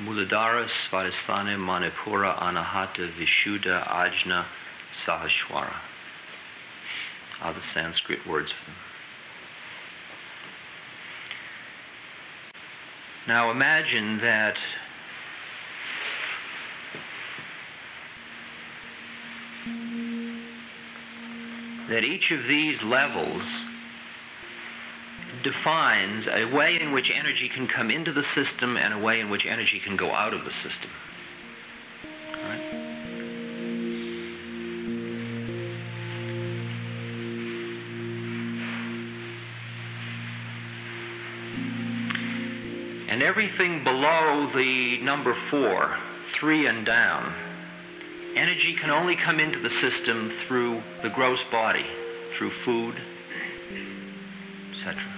Muladhara, Svadhisthana, Manipura, Anahata, Vishuddha, Ajna, Sahaswara are the Sanskrit words for them. Now imagine that that each of these levels defines a way in which energy can come into the system and a way in which energy can go out of the system. And everything below the number four, three and down, energy can only come into the system through the gross body, through food, etc.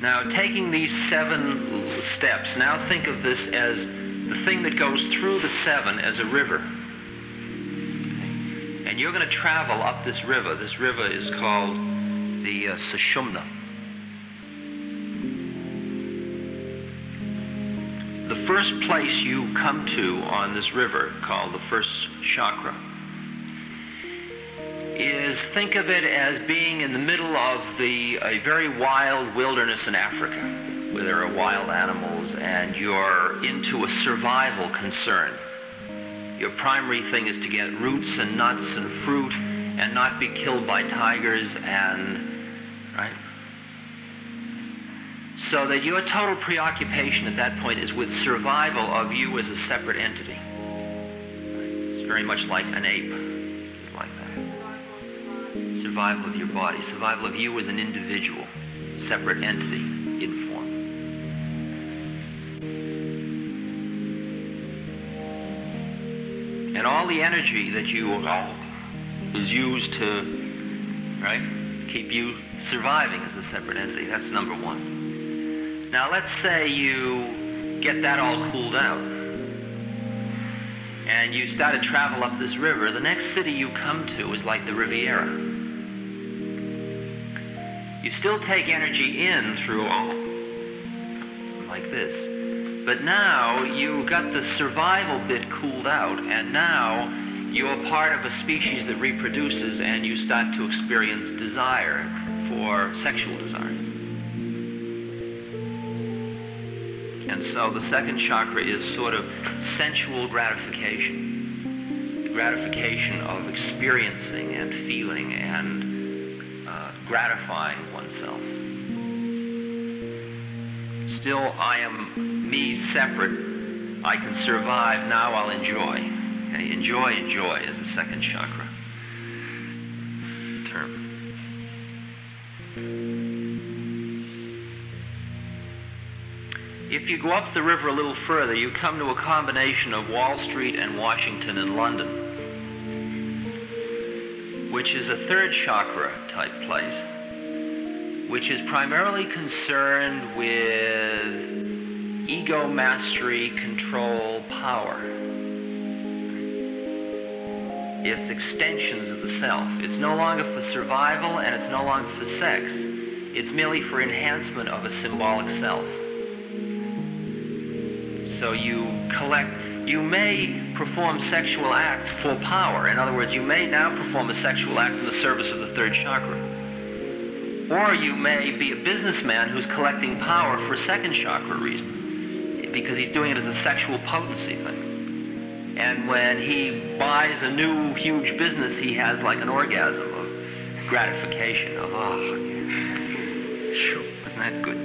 Now, taking these seven steps, now think of this as the thing that goes through the seven as a river. And you're going to travel up this river. This river is called the uh, Sushumna. The first place you come to on this river, called the first chakra, think of it as being in the middle of the a very wild wilderness in Africa, where there are wild animals, and you're into a survival concern. Your primary thing is to get roots and nuts and fruit and not be killed by tigers and right. So that your total preoccupation at that point is with survival of you as a separate entity. It's very much like an ape survival of your body, survival of you as an individual, separate entity in form. And all the energy that you is used to, right, keep you surviving as a separate entity. That's number one. Now let's say you get that all cooled out and you start to travel up this river, the next city you come to is like the Riviera. You still take energy in through all, like this. But now you got the survival bit cooled out, and now you're part of a species that reproduces, and you start to experience desire for sexual desire. And so the second chakra is sort of sensual gratification. The gratification of experiencing and feeling and uh, gratifying oneself. Still, I am me separate. I can survive. Now I'll enjoy. Okay? Enjoy, enjoy is the second chakra term. If you go up the river a little further, you come to a combination of Wall Street and Washington and London, which is a third chakra type place which is primarily concerned with ego mastery, control, power. It's extensions of the self. It's no longer for survival and it's no longer for sex. It's merely for enhancement of a symbolic self. So you collect, you may perform sexual acts for power. In other words, you may now perform a sexual act in the service of the third chakra. Or you may be a businessman who's collecting power for a second chakra reason, because he's doing it as a sexual potency thing. And when he buys a new huge business, he has like an orgasm of gratification, of, ah, oh, isn't that good?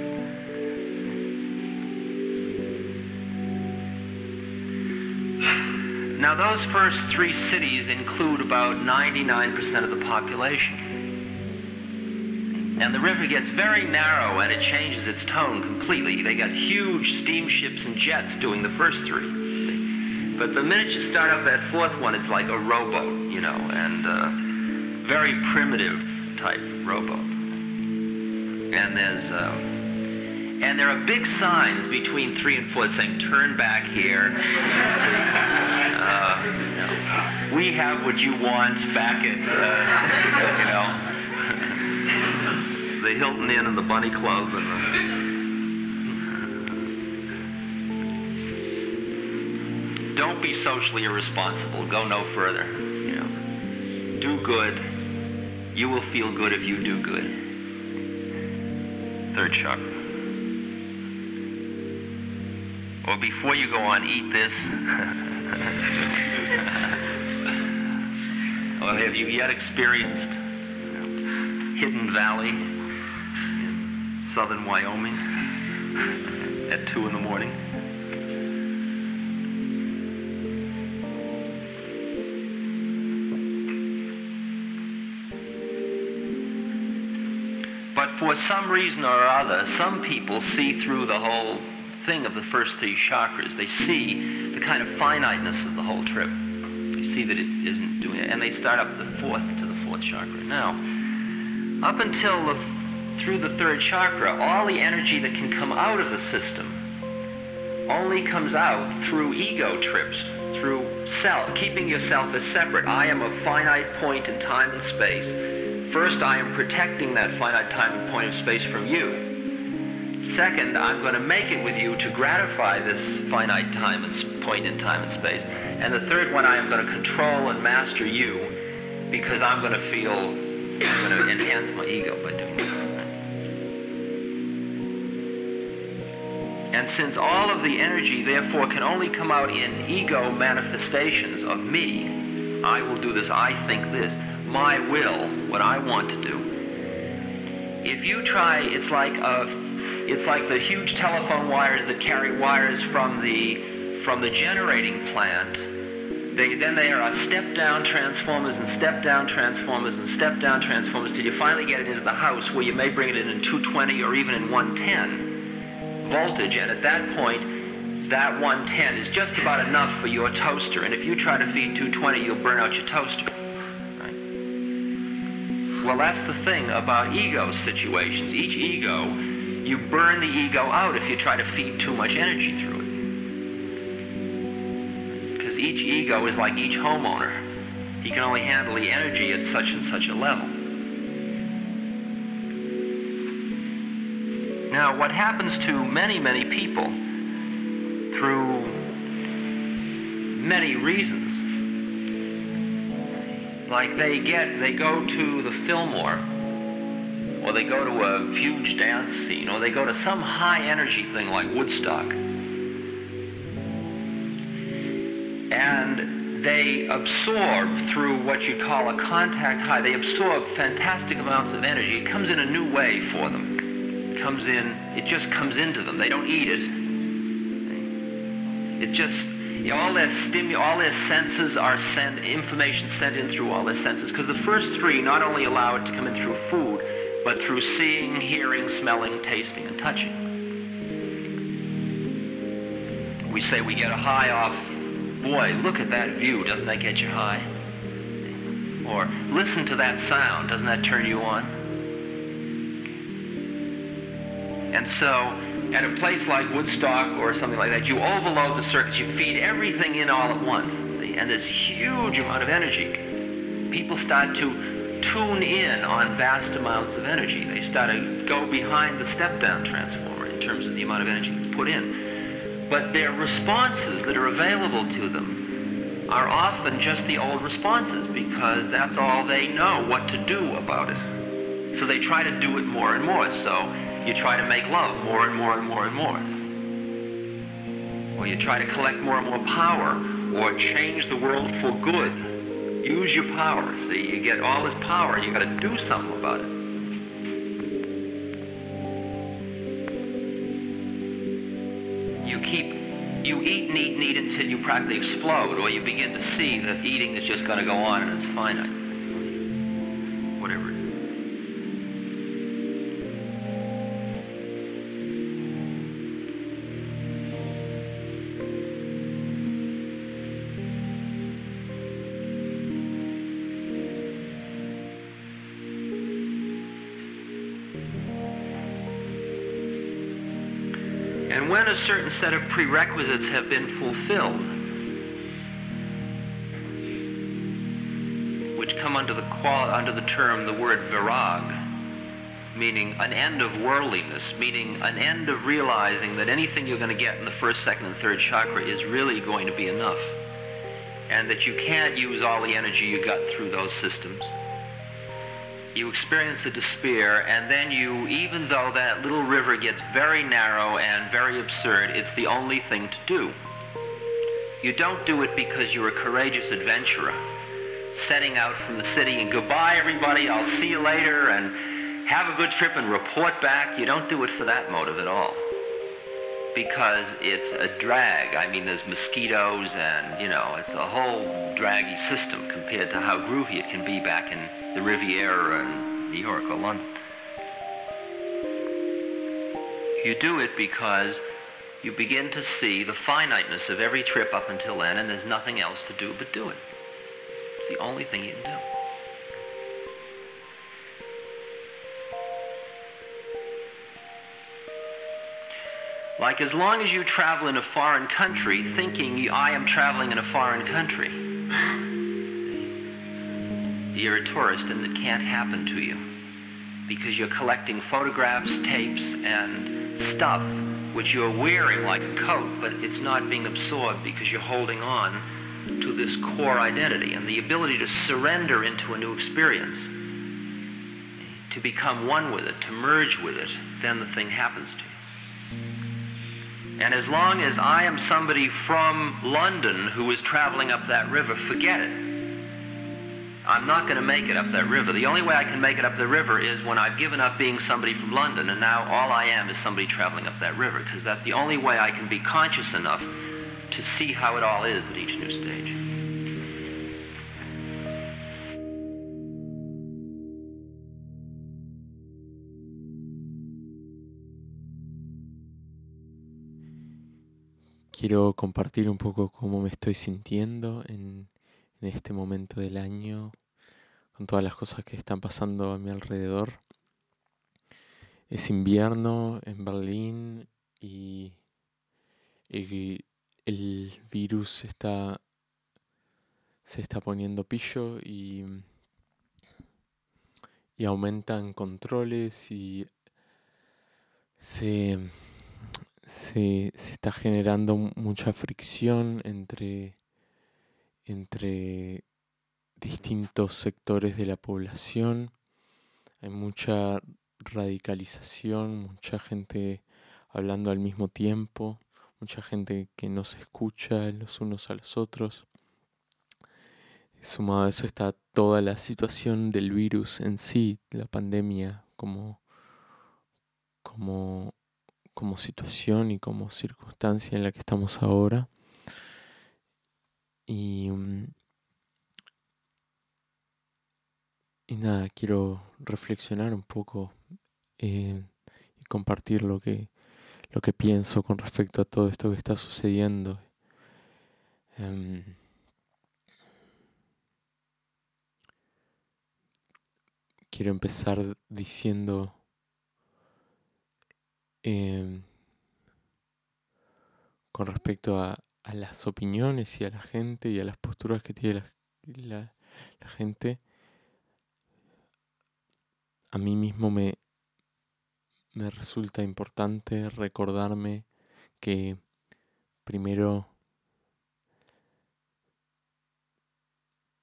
Now, those first three cities include about 99% of the population. And the river gets very narrow and it changes its tone completely. They got huge steamships and jets doing the first three. But the minute you start up that fourth one, it's like a rowboat, you know, and uh, very primitive type rowboat. And there's uh, and there are big signs between three and four saying "Turn back here." uh, you know, we have what you want back at, uh, you know. The Hilton Inn and the Bunny Club and the. Don't be socially irresponsible. Go no further. You know, do good. You will feel good if you do good. Third chakra. Or before you go on, eat this. or have you yet experienced Hidden Valley southern Wyoming at 2 in the morning? But for some reason or other, some people see through the whole thing of the first three chakras. They see the kind of finiteness of the whole trip. They see that it isn't doing it, and they start up the fourth to the fourth chakra. Now, up until the, through the third chakra, all the energy that can come out of the system only comes out through ego trips, through self, keeping yourself as separate. I am a finite point in time and space. First, I am protecting that finite time and point of space from you. Second, I'm going to make it with you to gratify this finite time and point in time and space. And the third one, I am going to control and master you because I'm going to feel, I'm going to enhance my ego by And since all of the energy, therefore, can only come out in ego manifestations of me, I will do this, I think this, my will, what I want to do. If you try, it's like a it's like the huge telephone wires that carry wires from the from the generating plant. They, then they are step down transformers and step down transformers and step down transformers till you finally get it into the house where you may bring it in in 220 or even in 110 voltage. And at that point, that 110 is just about enough for your toaster. And if you try to feed 220, you'll burn out your toaster. Right? Well, that's the thing about ego situations. Each ego you burn the ego out if you try to feed too much energy through it. Because each ego is like each homeowner. He can only handle the energy at such and such a level. Now, what happens to many, many people through many reasons, like they get, they go to the Fillmore or they go to a huge dance scene, or they go to some high energy thing like Woodstock. And they absorb through what you call a contact high, they absorb fantastic amounts of energy. It comes in a new way for them. Comes in, it just comes into them. They don't eat it. It just, you know, all their stimu- all their senses are sent, information sent in through all their senses. Because the first three not only allow it to come in through food, but through seeing, hearing, smelling, tasting, and touching. We say we get a high off, boy, look at that view, doesn't that get you high? Or listen to that sound, doesn't that turn you on? And so, at a place like Woodstock or something like that, you overload the circuits, you feed everything in all at once, see? and this huge amount of energy. People start to tune in on vast amounts of energy. They start to go behind the step down transformer in terms of the amount of energy that's put in. But their responses that are available to them are often just the old responses because that's all they know what to do about it. So they try to do it more and more. So you try to make love more and more and more and more. Or you try to collect more and more power or change the world for good Use your power. See, you get all this power, you got to do something about it. You keep, you eat and eat and eat until you practically explode, or you begin to see that eating is just to go on and it's finite. Set of prerequisites have been fulfilled, which come under the qual- under the term the word virag, meaning an end of worldliness, meaning an end of realizing that anything you're going to get in the first, second, and third chakra is really going to be enough. And that you can't use all the energy you got through those systems. You experience the despair, and then you, even though that little river gets very narrow and very absurd, it's the only thing to do. You don't do it because you're a courageous adventurer, setting out from the city and goodbye, everybody, I'll see you later, and have a good trip and report back. You don't do it for that motive at all. Because it's a drag. I mean, there's mosquitoes, and, you know, it's a whole draggy system compared to how groovy it can be back in the Riviera in New York or London. You do it because you begin to see the finiteness of every trip up until then, and there's nothing else to do but do it. It's the only thing you can do. Like as long as you travel in a foreign country, thinking I am traveling in a foreign country, you're a tourist and it can't happen to you because you're collecting photographs, tapes, and stuff which you're wearing like a coat, but it's not being absorbed because you're holding on to this core identity and the ability to surrender into a new experience, to become one with it, to merge with it, then the thing happens to you. And as long as I am somebody from London who is traveling up that river, forget it. I'm not going to make it up that river. The only way I can make it up the river is when I've given up being somebody from London and now all I am is somebody traveling up that river, because that's the only way I can be conscious enough to see how it all is at each new stage. Quiero compartir un poco cómo me estoy sintiendo en en este momento del año, con todas las cosas que están pasando a mi alrededor. Es invierno en Berlín y el, virus está, se está poniendo pillo y, y aumentan controles y se, se, se está generando mucha fricción entre entre distintos sectores de la población. Hay mucha radicalización, mucha gente hablando al mismo tiempo, mucha gente que no se escucha los unos a los otros. Sumado a eso está toda la situación del virus en sí, la pandemia como, como, como situación y como circunstancia en la que estamos ahora. Y, mm, y nada, quiero reflexionar un poco eh, y compartir lo que, lo que pienso con respecto a todo esto que está sucediendo. Em, quiero empezar diciendo em, con respecto a, las opiniones y a la gente y a las posturas que tiene la, gente, a mí mismo me, me resulta importante recordarme que primero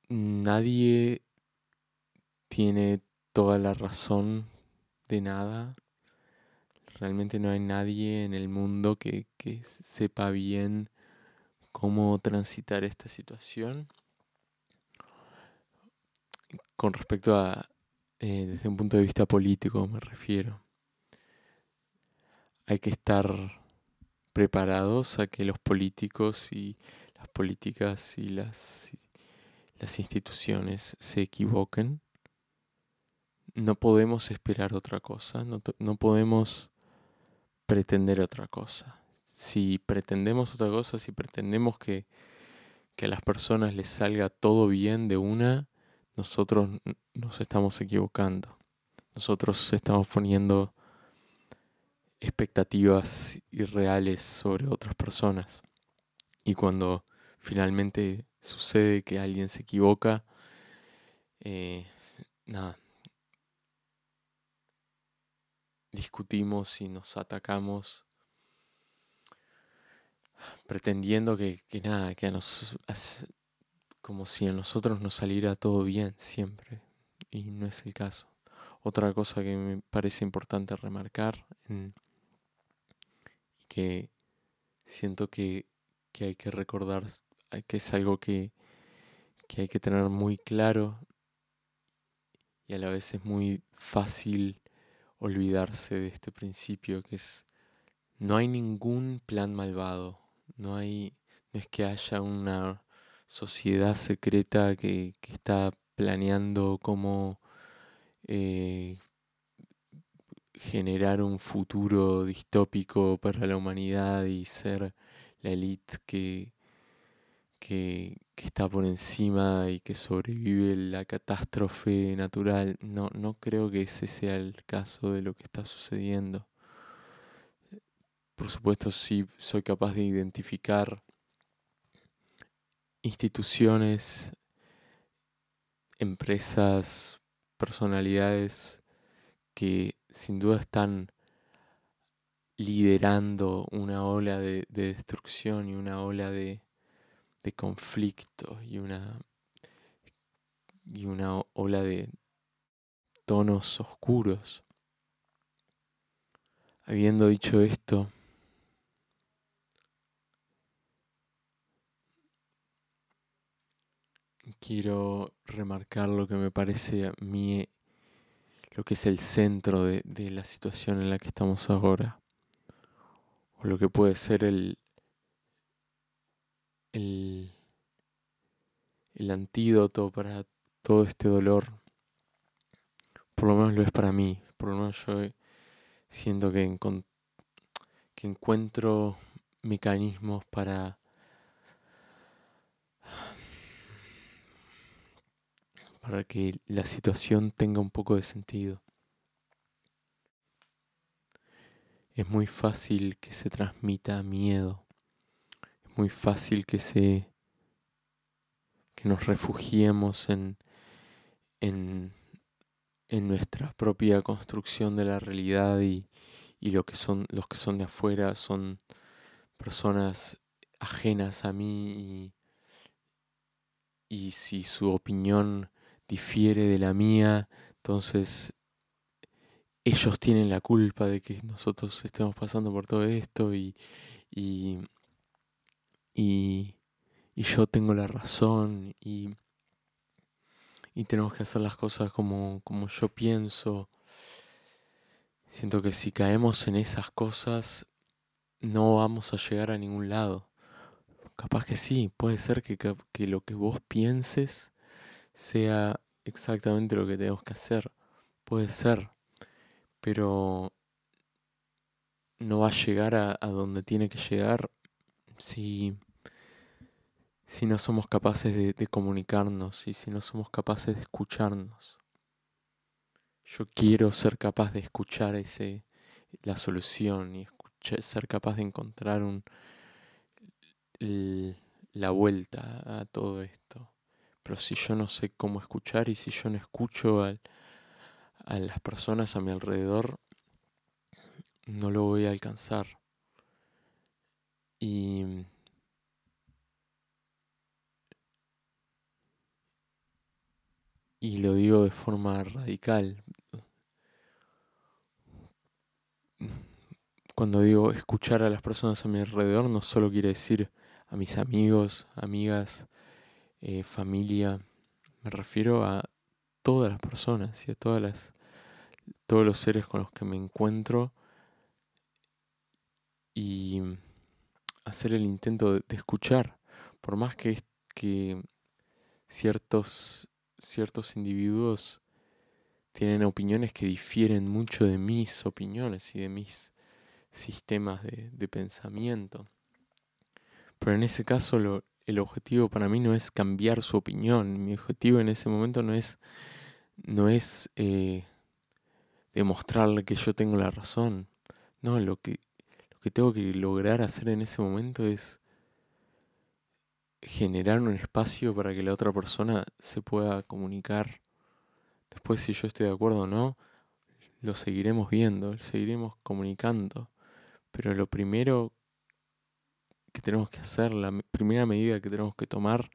nadie tiene toda la razón de nada. Realmente no hay nadie en el mundo que, que sepa bien cómo transitar esta situación. Con respecto a, eh, desde un punto de vista político me refiero, hay que estar preparados a que los políticos y las políticas y las, las instituciones se equivoquen. No podemos esperar otra cosa, no, no podemos pretender otra cosa si pretendemos otra cosa, si pretendemos que, a las personas les salga todo bien de una, nosotros nos estamos equivocando. Nosotros estamos poniendo expectativas irreales sobre otras personas. Y cuando finalmente sucede que alguien se equivoca, eh, nada, discutimos y nos atacamos pretendiendo que, nada, que a nos, como si a nosotros nos saliera todo bien siempre, y no es el caso. Otra cosa que me parece importante remarcar y que siento que, que, hay que recordar, que es algo que, que hay que tener muy claro y a la vez es muy fácil olvidarse de este principio que es no hay ningún plan malvado, no hay es que haya una sociedad secreta que, está planeando cómo eh, generar un futuro distópico para la humanidad y ser la élite que, que, está por encima y que sobrevive la catástrofe natural. No, no creo que ese sea el caso de lo que está sucediendo. Por supuesto, sí soy capaz de identificar instituciones, empresas, personalidades que sin duda están liderando una ola de, destrucción y una ola de, de conflicto y una, y una ola de tonos oscuros. Habiendo dicho esto, quiero remarcar lo que me parece a mí lo que es el centro de, la situación en la que estamos ahora, o lo que puede ser el, el, el antídoto para todo este dolor, por lo menos lo es para mí, por lo menos yo siento que, que encuentro mecanismos para para que la situación tenga un poco de sentido. Es muy fácil que se transmita miedo. Muy fácil que se que nos refugiemos en, en, en nuestra propia construcción de la realidad y, y lo que son los que son de afuera son personas ajenas a mí y, y si su opinión difiere de la mía, entonces ellos tienen la culpa de que nosotros estemos pasando por todo esto y, y, yo tengo la razón y, y, tenemos que hacer las cosas como, como yo pienso. Siento que si caemos en esas cosas no vamos a llegar a ningún lado. Capaz que sí, puede ser que, que lo que vos pienses sea exactamente lo que tenemos que hacer. Puede ser, pero no va a llegar a, donde tiene que llegar si, si no somos capaces de, comunicarnos y si no somos capaces de escucharnos. Yo quiero ser capaz de escuchar ese, la solución y ser capaz de encontrar un, la vuelta a todo esto. Pero si yo no sé cómo escuchar y si yo no escucho a, a las personas a mi alrededor, no lo voy a alcanzar. Y y lo digo de forma radical. Cuando digo escuchar a las personas a mi alrededor, no solo quiere decir a mis amigos, amigas, eh, familia, me refiero a todas las personas y a todas las, todos los seres con los que me encuentro y hacer el intento de, escuchar, por más que, que ciertos, ciertos individuos tienen opiniones que difieren mucho de mis opiniones y de mis sistemas de, de pensamiento. Pero en ese caso lo, el objetivo para mí no es cambiar su opinión. Mi objetivo en ese momento no es, no es eh, demostrarle que yo tengo la razón. No, lo que, que tengo que lograr hacer en ese momento es generar un espacio para que la otra persona se pueda comunicar. Después si yo estoy de acuerdo o no, lo seguiremos viendo, seguiremos comunicando, pero lo primero que tenemos que hacer, la primera medida que tenemos que tomar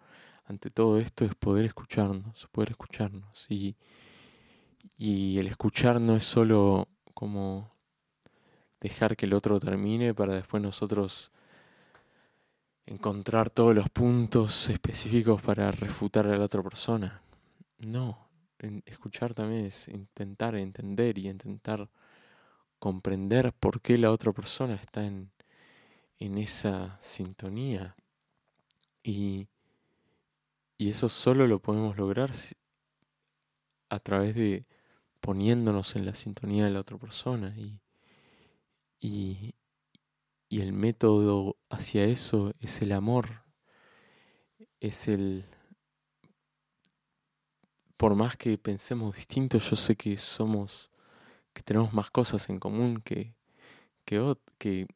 ante todo esto es poder escucharnos, poder escucharnos. Y, y el escuchar no es solo como dejar que el otro termine para después nosotros encontrar todos los puntos específicos para refutar a la otra persona. No, escuchar también es intentar entender y intentar comprender por qué la otra persona está en, en esa sintonía. Y, y eso solo lo podemos lograr a través de poniéndonos en la sintonía de la otra persona. Y, y, y el método hacia eso es el amor. Es el... Por más que pensemos distinto, yo sé que somos, que tenemos más cosas en común que, que, que,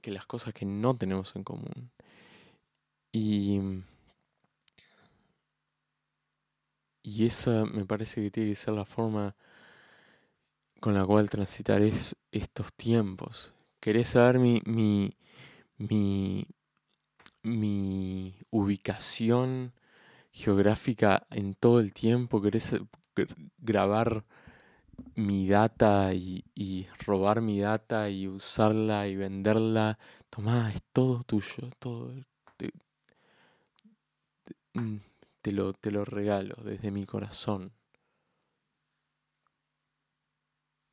que las cosas que no tenemos en común. Y, y esa me parece que tiene que ser la forma con la cual transitar es estos tiempos. ¿Querés saber mi, mi, mi, mi ubicación geográfica en todo el tiempo? ¿Querés grabar mi data y, robar mi data y usarla y venderla, tomá, es todo tuyo, todo. Mm, te, lo, te lo regalo desde mi corazón.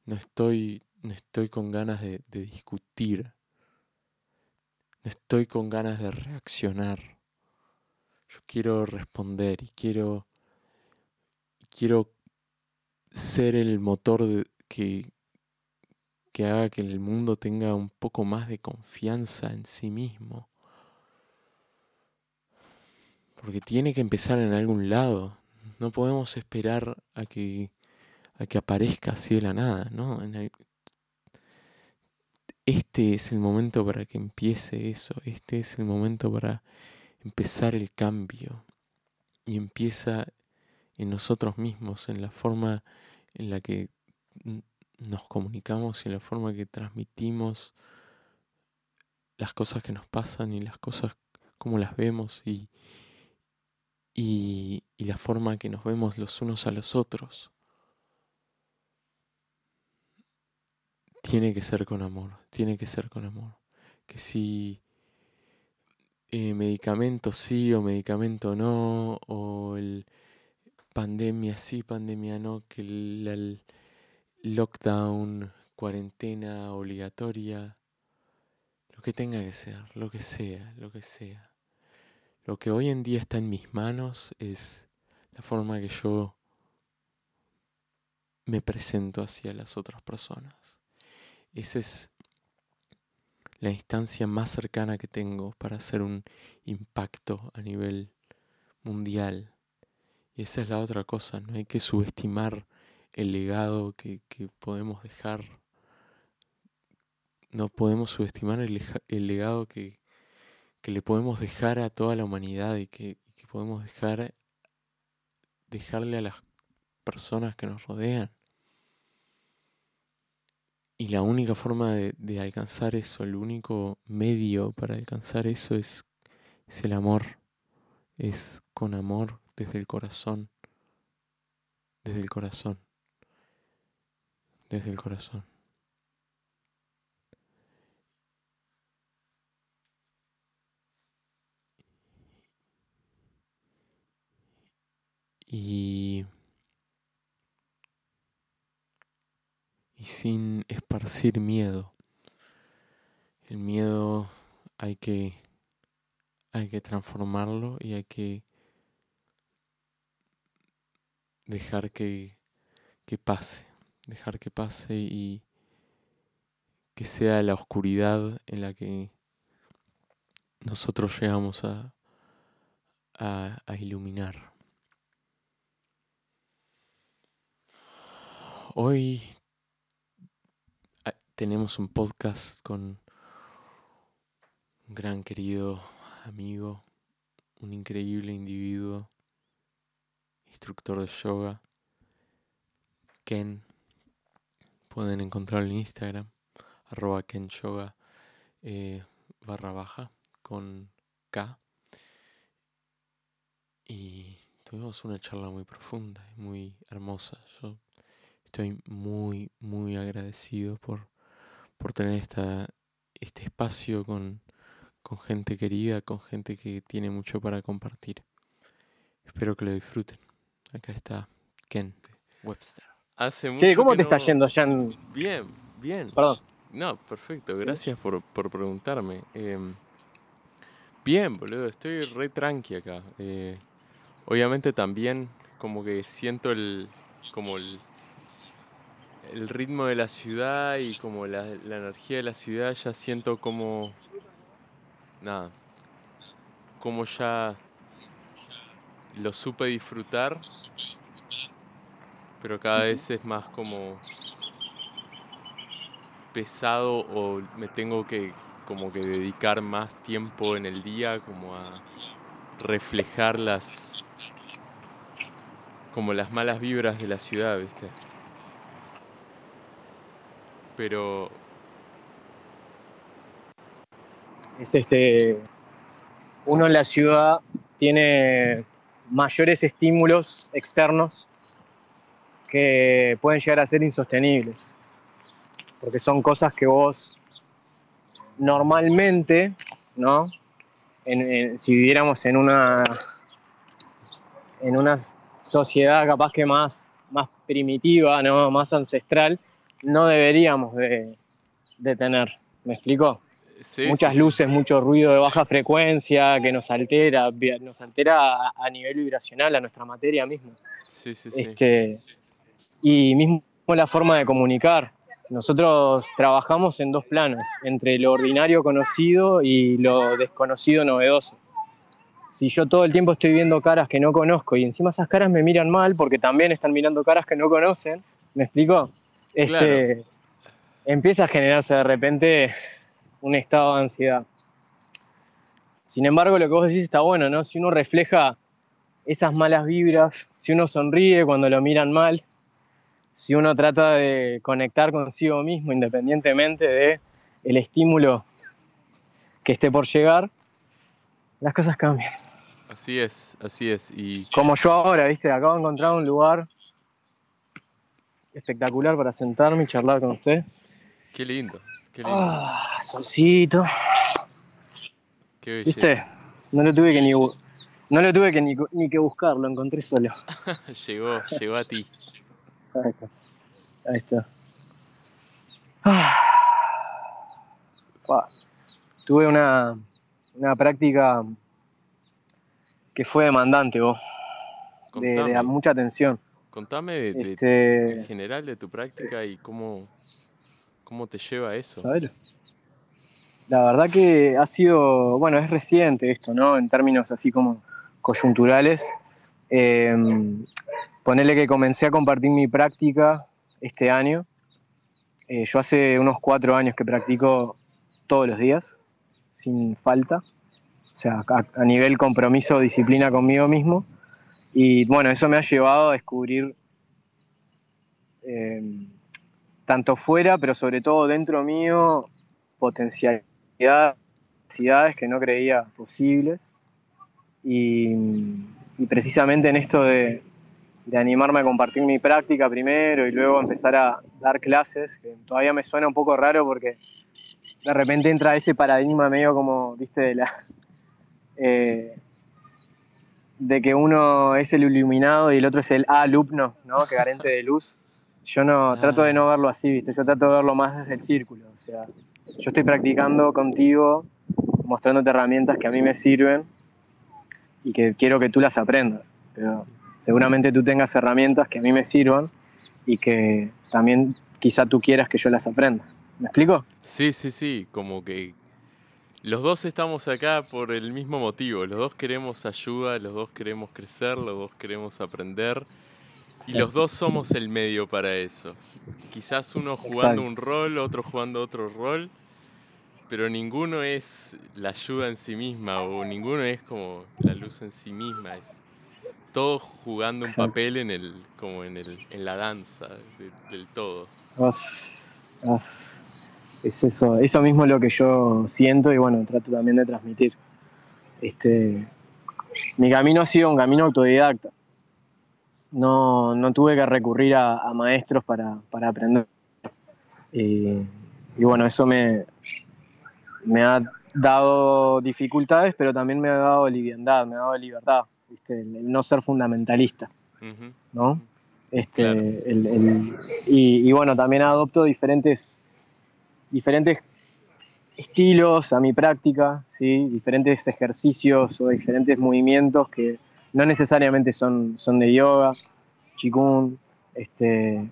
No estoy, no estoy con ganas de, discutir. No estoy con ganas de reaccionar. Yo quiero responder y quiero, quiero ser el motor que, que haga que el mundo tenga un poco más de confianza en sí mismo. Porque tiene que empezar en algún lado. No podemos esperar a que, a que aparezca así de la nada, ¿no? Este es el momento para que empiece eso. Este es el momento para empezar el cambio. Y empieza en nosotros mismos, en la forma en la que nos comunicamos y en la forma que transmitimos las cosas que nos pasan y las cosas como las vemos y, y, y la forma que nos vemos los unos a los otros. Tiene que ser con amor, tiene que ser con amor. Que si eh, medicamento sí o medicamento no, o el pandemia sí, pandemia no, que el, lockdown, cuarentena obligatoria, lo que tenga que ser, lo que sea, lo que sea. Lo que hoy en día está en mis manos es la forma que yo me presento hacia las otras personas. Esa es la instancia más cercana que tengo para hacer un impacto a nivel mundial esa es la otra cosa, no hay que subestimar el legado que, podemos dejar. No podemos subestimar el, legado que, le podemos dejar a toda la humanidad y que, podemos dejar dejarle a las personas que nos rodean. Y la única forma de, alcanzar eso, el único medio para alcanzar eso es, es el amor. Es con amor desde el corazón, desde el corazón, desde el corazón. Y, y sin esparcir miedo. El miedo hay que, hay que transformarlo y hay que dejar que, pase, dejar que pase y que sea la oscuridad en la que nosotros llegamos a, a, iluminar. Hoy tenemos un podcast con un gran querido amigo, un increíble individuo instructor de yoga, Ken. pueden encontrar en Instagram, arroba kenshoga eh, barra baja con K. Y tuvimos una charla muy profunda y muy hermosa. Yo estoy muy, muy agradecido por, por tener esta, este espacio con, con gente querida, con gente que tiene mucho para compartir. Espero que lo disfruten. Acá está Ken Webster. Hace mucho ¿cómo te está yendo, Jan? Bien, bien. Perdón. No, perfecto. Gracias por, preguntarme. Em, bien, boludo. Estoy re tranqui acá. Eh, obviamente también como que siento el... como el el ritmo de la ciudad y como la, la, energía de la ciudad ya siento como nada como ya lo supe disfrutar pero cada vez es más como pesado o me tengo que como que dedicar más tiempo en el día como a reflejar las como las malas vibras de la ciudad, ¿viste? Pero es este uno en la ciudad tiene mayores estímulos externos que pueden llegar a ser insostenibles. Porque son cosas que vos normalmente, ¿no? si viviéramos en una, en una sociedad capaz que más, más primitiva, ¿no? más ancestral, no deberíamos de, tener. ¿Me explico? Muchas luces, mucho ruido de baja frecuencia que nos altera, nos altera a, nivel vibracional, a nuestra materia misma. Sí, sí, sí. Este, y mismo la forma de comunicar. Nosotros trabajamos en dos planos, entre lo ordinario conocido y lo desconocido novedoso. Si yo todo el tiempo estoy viendo caras que no conozco y encima esas caras me miran mal porque también están mirando caras que no conocen, ¿me explico? Este, Empieza a generarse de repente un estado de ansiedad. Sin embargo, lo que vos decís está bueno, ¿no? Si uno refleja esas malas vibras, si uno sonríe cuando lo miran mal, si uno trata de conectar consigo mismo independientemente de el estímulo que esté por llegar, las cosas cambian. Así es, así es. Y... Como yo ahora, viste, acabo de encontrar un lugar espectacular para sentarme y charlar con usted. Qué lindo, qué lindo. Ah, solcito. Qué belleza. ¿Viste? No lo tuve que ni, no lo tuve que ni, ni que buscar, lo encontré solo. llegó, llegó a ti. Ahí está. Ahí está. Ah. Tuve una, una práctica que fue demandante, vos. De, mucha atención. Contame de, este en general de tu práctica y cómo, cómo te lleva a eso. La verdad que ha sido, bueno, es reciente esto, ¿no? En términos así como coyunturales. Eh, Ponerle que comencé a compartir mi práctica este año. Eh, yo hace unos cuatro años que practico todos los días, sin falta. O sea, a, nivel compromiso, disciplina conmigo mismo. Y bueno, eso me ha llevado a descubrir eh, tanto fuera, pero sobre todo dentro mío, potencialidades que no creía posibles. y precisamente en esto de, de animarme a compartir mi práctica primero y luego empezar a dar clases, que todavía me suena un poco raro porque de repente entra ese paradigma medio como, viste, de la... Eh, de que uno es el iluminado y el otro es el alumno, ¿no? Que carente de luz. Yo no, trato de no verlo así, ¿viste? Yo trato de verlo más desde el círculo. O sea, yo estoy practicando contigo, mostrándote herramientas que a mí me sirven y que quiero que tú las aprendas. Pero seguramente tú tengas herramientas que a mí me sirvan y que también quizá tú quieras que yo las aprenda. ¿Me explico? Sí, sí, sí, como que los dos estamos acá por el mismo motivo, los dos queremos ayuda, los dos queremos crecer, los dos queremos aprender. Y los dos somos el medio para eso. Quizás uno jugando un rol, otro jugando otro rol, pero ninguno es la ayuda en sí misma o ninguno es como la luz en sí misma, es todos jugando un papel en el, como en, el, en la danza del todo. Es eso, eso mismo lo que yo siento y bueno, trato también de transmitir. Este, mi camino ha sido un camino autodidacta. No, tuve que recurrir a, maestros para, aprender. Y, bueno, eso me, me ha dado dificultades, pero también me ha dado liviandad, me ha dado libertad, El, no ser fundamentalista, ¿no? Este, y, bueno, también adopto diferentes, diferentes estilos a mi práctica, ¿sí? diferentes ejercicios o diferentes movimientos que no necesariamente son, son de yoga, chikung, este,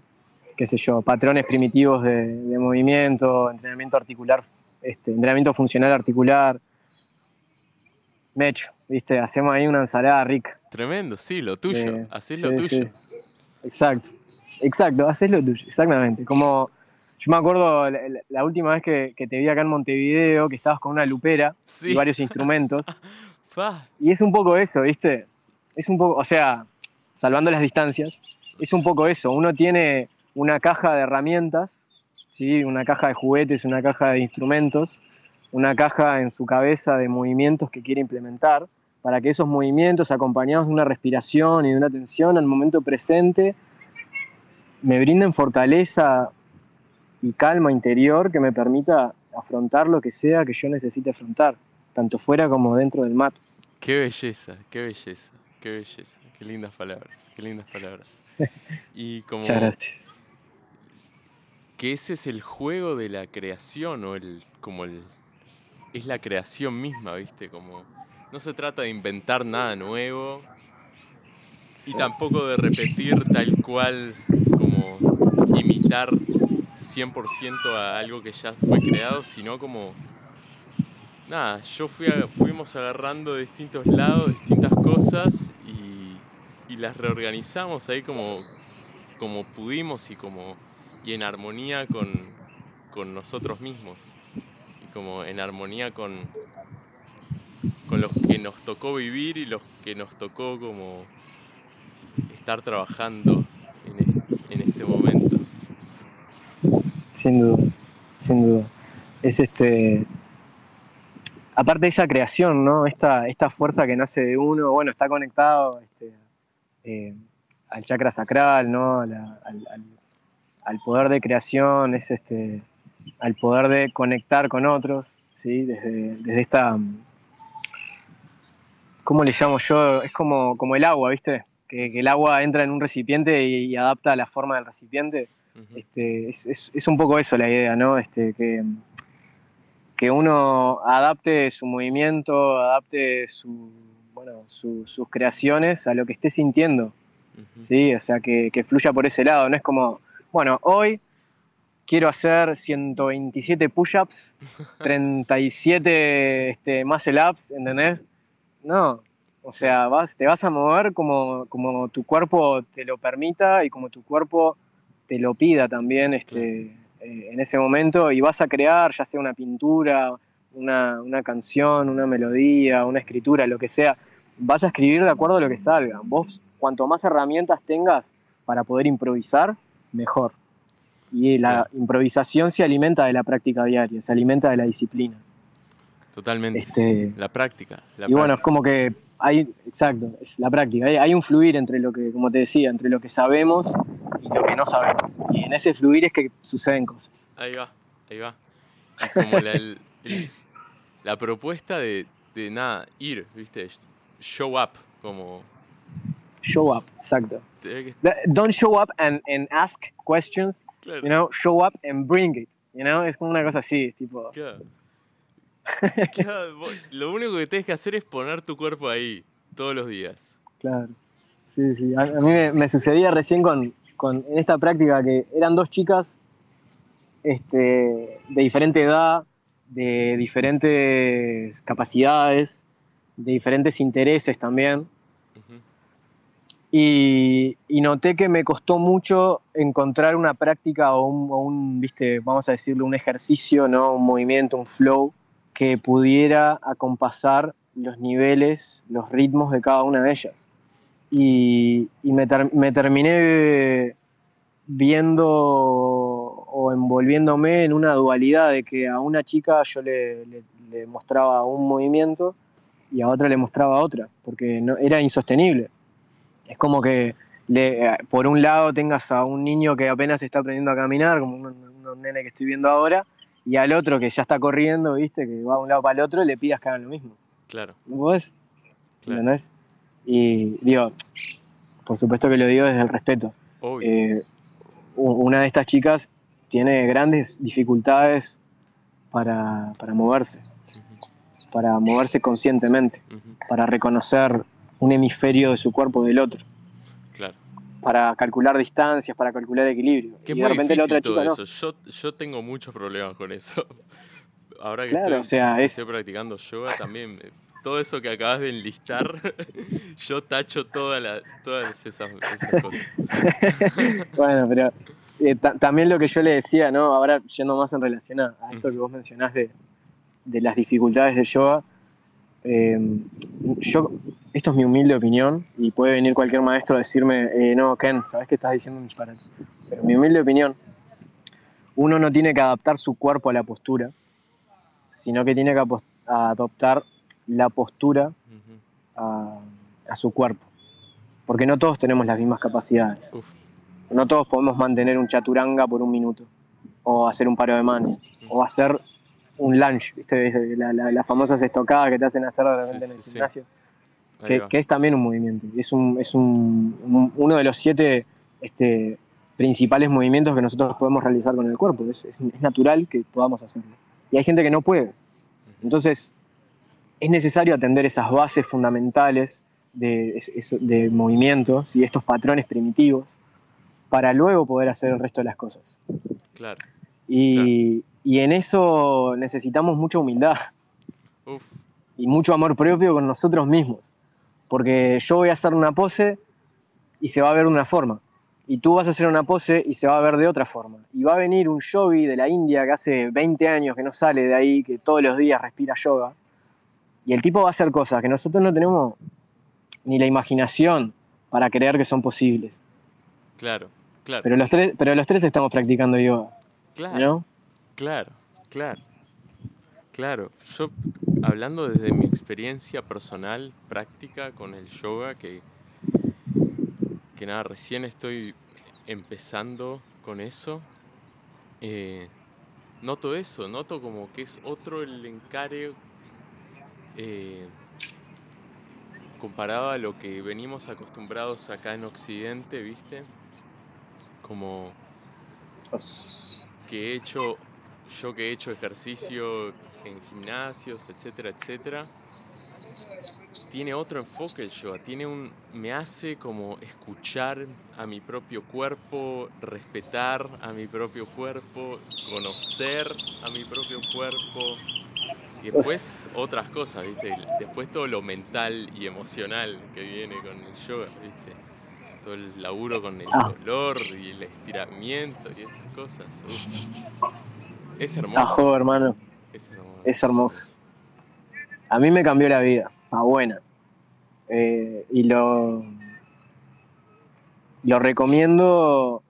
qué sé yo, patrones primitivos de, movimiento, entrenamiento articular, este, entrenamiento funcional articular. Mecho, ¿viste? Hacemos ahí una ensalada rica. Tremendo, sí, lo tuyo, eh, lo tuyo. Exacto, exacto, haces lo tuyo, exactamente. Como yo me acuerdo la, última vez que, te vi acá en Montevideo, que estabas con una lupera y varios instrumentos. y es un poco eso, ¿viste? Es un poco, o sea, salvando las distancias, es un poco eso. Uno tiene una caja de herramientas, ¿sí? una caja de juguetes, una caja de instrumentos, una caja en su cabeza de movimientos que quiere implementar para que esos movimientos acompañados de una respiración y de una atención al momento presente me brinden fortaleza y calma interior que me permita afrontar lo que sea que yo necesite afrontar, tanto fuera como dentro del mat. Qué belleza, qué belleza, qué belleza, qué lindas palabras, qué lindas palabras. Y como que ese es el juego de la creación o el como el es la creación misma, ¿viste? Como no se trata de inventar nada nuevo y tampoco de repetir tal cual como imitar 100% a algo que ya fue creado, sino como nada, yo fui fuimos agarrando distintos lados distintas cosas y, las reorganizamos ahí como, como pudimos y como y en armonía con, con nosotros mismos y como en armonía con, con los que nos tocó vivir y los que nos tocó como estar trabajando en este, momento. Sin duda, sin duda. Es este. Aparte de esa creación, ¿no? Esta, esta fuerza que nace de uno, bueno, está conectado este, eh, al chakra sacral, ¿no? al, al, poder de creación, es este, al poder de conectar con otros, ¿sí? Desde, desde esta ¿cómo le llamo yo? Es como, como el agua, ¿viste? Que, el agua entra en un recipiente y, adapta la forma del recipiente. Este, es, un poco eso la idea, ¿no? Este, que, que uno adapte su movimiento, adapte su, bueno, sus creaciones a lo que esté sintiendo. ¿sí? O sea, que, fluya por ese lado. No es como, bueno, hoy quiero hacer 127 push-ups, 37 este, muscle ups, ¿entendés? No, o sea, vas, te vas a mover como, como tu cuerpo te lo permita y como tu cuerpo te lo pida también este, eh, en ese momento y vas a crear ya sea una pintura, una, canción, una melodía, una escritura, lo que sea, vas a escribir de acuerdo a lo que salga. Vos, cuanto más herramientas tengas para poder improvisar, mejor. Y la improvisación se alimenta de la práctica diaria, se alimenta de la disciplina. Totalmente. Este, la práctica. y bueno, es como que hay, exacto, es la práctica. Hay, un fluir entre lo que, como te decía, entre lo que sabemos y lo que no sabemos. Y en ese fluir es que suceden cosas. Ahí va, ahí va. como la, propuesta de, de, nada, ir, ¿viste? Show up, como... Show up, exacto. Don't show up and, and ask questions, you know, show up and bring it, you know, es como una cosa así, tipo... lo único que tienes que hacer es poner tu cuerpo ahí todos los días. Claro. Sí, sí. A, mí me, sucedía recién con, en esta práctica que eran dos chicas este, de diferente edad, de diferentes capacidades, de diferentes intereses también. y, noté que me costó mucho encontrar una práctica o un, o un, viste, vamos a decirlo, un ejercicio, ¿no? un movimiento, un flow que pudiera acompasar los niveles, los ritmos de cada una de ellas. Y, me, terminé viendo o envolviéndome en una dualidad de que a una chica yo le, le- le mostraba un movimiento y a otra le mostraba otra, porque no, era insostenible. Es como que le- por un lado tengas a un niño que apenas está aprendiendo a caminar, como un, un nene que estoy viendo ahora, y al otro que ya está corriendo, viste, que va de un lado para el otro, le pidas que hagan lo mismo. Claro, ¿No podés? claro. ¿Entendés? Y digo, por supuesto que lo digo desde el respeto. Obvio. Eh, una de estas chicas tiene grandes dificultades para, para moverse, para moverse conscientemente, para reconocer un hemisferio de su cuerpo del otro. Para calcular distancias, para calcular equilibrio. Que y de repente la otra no. eso. Yo, yo tengo muchos problemas con eso. Ahora que Claro, estoy, o sea, que es- estoy practicando yoga también, eh, todo eso que acabas de enlistar, yo tacho toda la- todas esas, esas cosas. Bueno, pero eh, ta- también lo que yo le decía, ¿no? Ahora yendo más en relación a, esto que vos mencionás de, de las dificultades del yoga, eh, yo, esto es mi humilde opinión y puede venir cualquier maestro a decirme, eh, no, Ken, sabes que estás diciendo disparate. Pero mi humilde opinión, uno no tiene que adaptar su cuerpo a la postura, sino que tiene que adoptar la postura a, a su cuerpo. Porque no todos tenemos las mismas capacidades. Uf, No todos podemos mantener un chaturanga por un minuto, o hacer un paro de mano, o hacer un lunge, ¿viste? La, la- las famosas estocadas que te hacen hacer de repente Sí, en el sí, gimnasio, que, que es también un movimiento, es, un, es un- un- uno de los siete este, principales movimientos que nosotros podemos realizar con el cuerpo, es, es- es natural que podamos hacerlo. Y hay gente que no puede, entonces es necesario atender esas bases fundamentales de, de movimientos y estos patrones primitivos para luego poder hacer el resto de las cosas. Claro. Y, y en eso necesitamos mucha humildad Uf, y mucho amor propio con nosotros mismos. Porque yo voy a hacer una pose y se va a ver de una forma. Y tú vas a hacer una pose y se va a ver de otra forma. Y va a venir un yogi de la India que hace 20 años que no sale de ahí, que todos los días respira yoga. Y el tipo va a hacer cosas que nosotros no tenemos ni la imaginación para creer que son posibles. claro, claro. Pero los tres, pero los tres estamos practicando yoga, claro. ¿no? Claro, claro. Claro, yo hablando desde mi experiencia personal, práctica con el yoga, que, que nada, recién estoy empezando con eso, eh, noto eso, noto como que es otro el encare eh, comparado a lo que venimos acostumbrados acá en Occidente, ¿viste? Como que he hecho, yo que he hecho ejercicio en gimnasios, etcétera, etcétera, tiene otro enfoque el yoga, tiene un, me hace como escuchar a mi propio cuerpo, respetar a mi propio cuerpo, conocer a mi propio cuerpo y después otras cosas, ¿viste? Después todo lo mental y emocional que viene con el yoga, ¿viste? Todo el laburo con el Ah. dolor y el estiramiento y esas cosas. uf. Es Ajo, hermoso, hermano. Es hermoso. es hermoso. A mí me cambió la vida, a buena. Eh, y lo, lo recomiendo,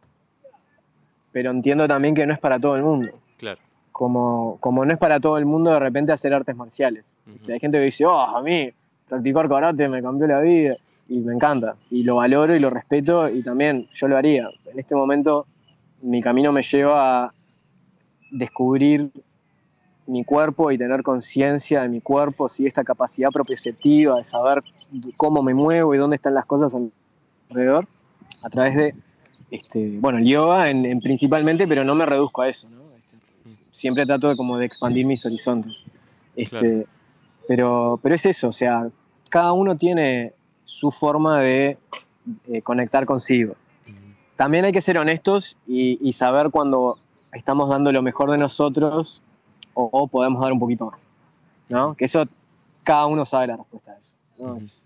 pero entiendo también que no es para todo el mundo. Claro. Como, como no es para todo el mundo de repente hacer artes marciales. ujú, O sea, hay gente que dice, oh, a mí practicar karate me cambió la vida. Y me encanta. Y lo valoro y lo respeto y también yo lo haría. En este momento mi camino me lleva a descubrir mi cuerpo y tener conciencia de mi cuerpo, sí, esta capacidad propioceptiva de saber cómo me muevo y dónde están las cosas alrededor, a través de, este, bueno, el yoga en, en principalmente, pero no me reduzco a eso, ¿no? Este, siempre trato de como de expandir mis horizontes. Este, Claro. pero, pero es eso, o sea, cada uno tiene su forma de eh, conectar consigo. También hay que ser honestos y, y saber cuando estamos dando lo mejor de nosotros o, o podemos dar un poquito más. ¿no? Que eso, cada uno sabe la respuesta a eso. ¿no? Es-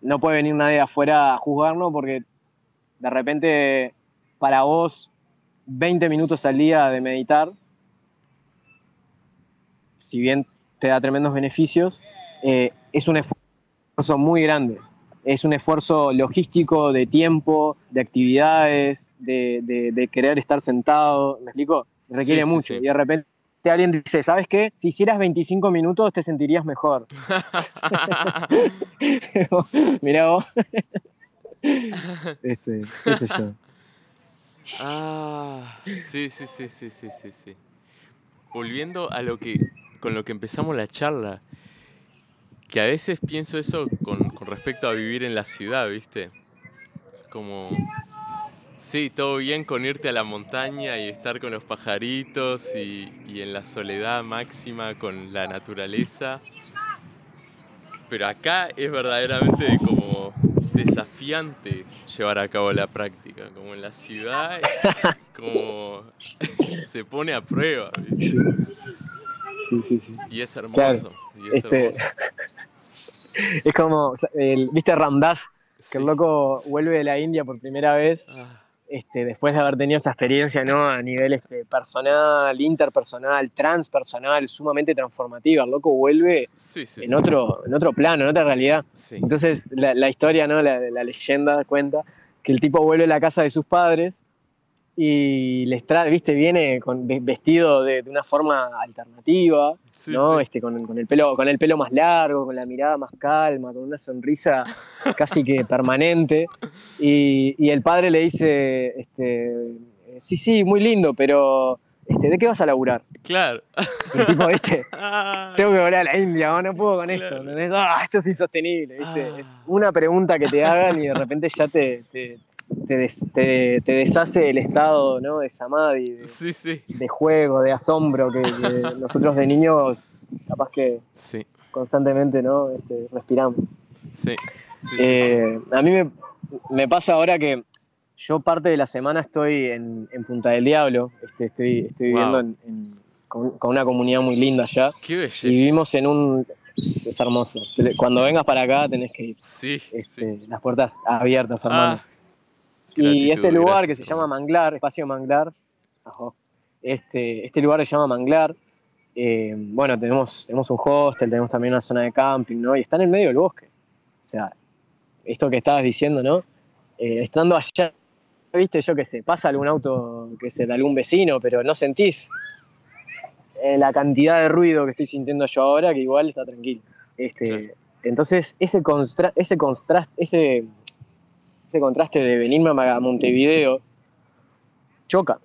no puede venir nadie afuera a juzgarnos porque de repente para vos 20 minutos al día de meditar, si bien te da tremendos beneficios, eh, es un esfuerzo muy grande es un esfuerzo logístico, de tiempo, de actividades, de, querer estar sentado, ¿me explico? Requiere mucho. Y de repente alguien dice, ¿sabes qué? Si hicieras 25 minutos te sentirías mejor. Mirá vos. este, qué sé yo. Ah, sí, sí, sí, sí, sí, sí, sí. Volviendo a lo que, con lo que empezamos la charla, que a veces pienso eso con, con respecto a vivir en la ciudad, ¿viste? Como, sí, todo bien con irte a la montaña y estar con los pajaritos y, y en la soledad máxima con la naturaleza. Pero acá es verdaderamente como desafiante llevar a cabo la práctica, como en la ciudad, como se pone a prueba. Sí. sí, sí, Y es hermoso. Este, es como, ¿viste Ramdas? Que el loco vuelve de la India por primera vez. Ah. Este, después de haber tenido esa experiencia ¿no? a nivel este, personal, interpersonal, transpersonal, sumamente transformativa. El loco vuelve en, Otro, en otro plano, en otra realidad. Entonces la, historia, ¿no? La, la, leyenda cuenta que el tipo vuelve a la casa de sus padres y les trae, viste, viene con, vestido de, una forma alternativa, ¿no? Este, con, el pelo, con el pelo más largo, con la mirada más calma, con una sonrisa casi que permanente. Y, el padre le dice, este, sí, sí, muy lindo, pero este, ¿de qué vas a laburar? Claro. el tipo, viste, tengo que volver a la India, no puedo con esto. Ah, esto es insostenible, ¿viste? Ah. Es una pregunta que te hagan y de repente ya te te, deshace el estado ¿no? de samadhi, de, de juego, de asombro que, nosotros de niños capaz que constantemente ¿no? Este, respiramos. Eh, a mí me, pasa ahora que yo parte de la semana estoy en, Punta del Diablo, este, estoy, estoy viviendo con, una comunidad muy linda allá. Y vivimos en un... Es hermoso. Cuando vengas para acá tenés que ir. Sí, este, Las puertas abiertas, hermano. Ah, y este lugar que se llama Manglar, Espacio Manglar, este, este lugar se llama Manglar. Eh, bueno, tenemos, tenemos un hostel, tenemos también una zona de camping, ¿no? Y está en el medio del bosque. O sea, esto que estabas diciendo, ¿no? Eh, estando allá, viste, yo qué sé, pasa algún auto que sea de algún vecino, pero no sentís eh, la cantidad de ruido que estoy sintiendo yo ahora, que igual está tranquilo. Este, Entonces, ese, ese contraste, ese ese contraste de venirme a Montevideo choca.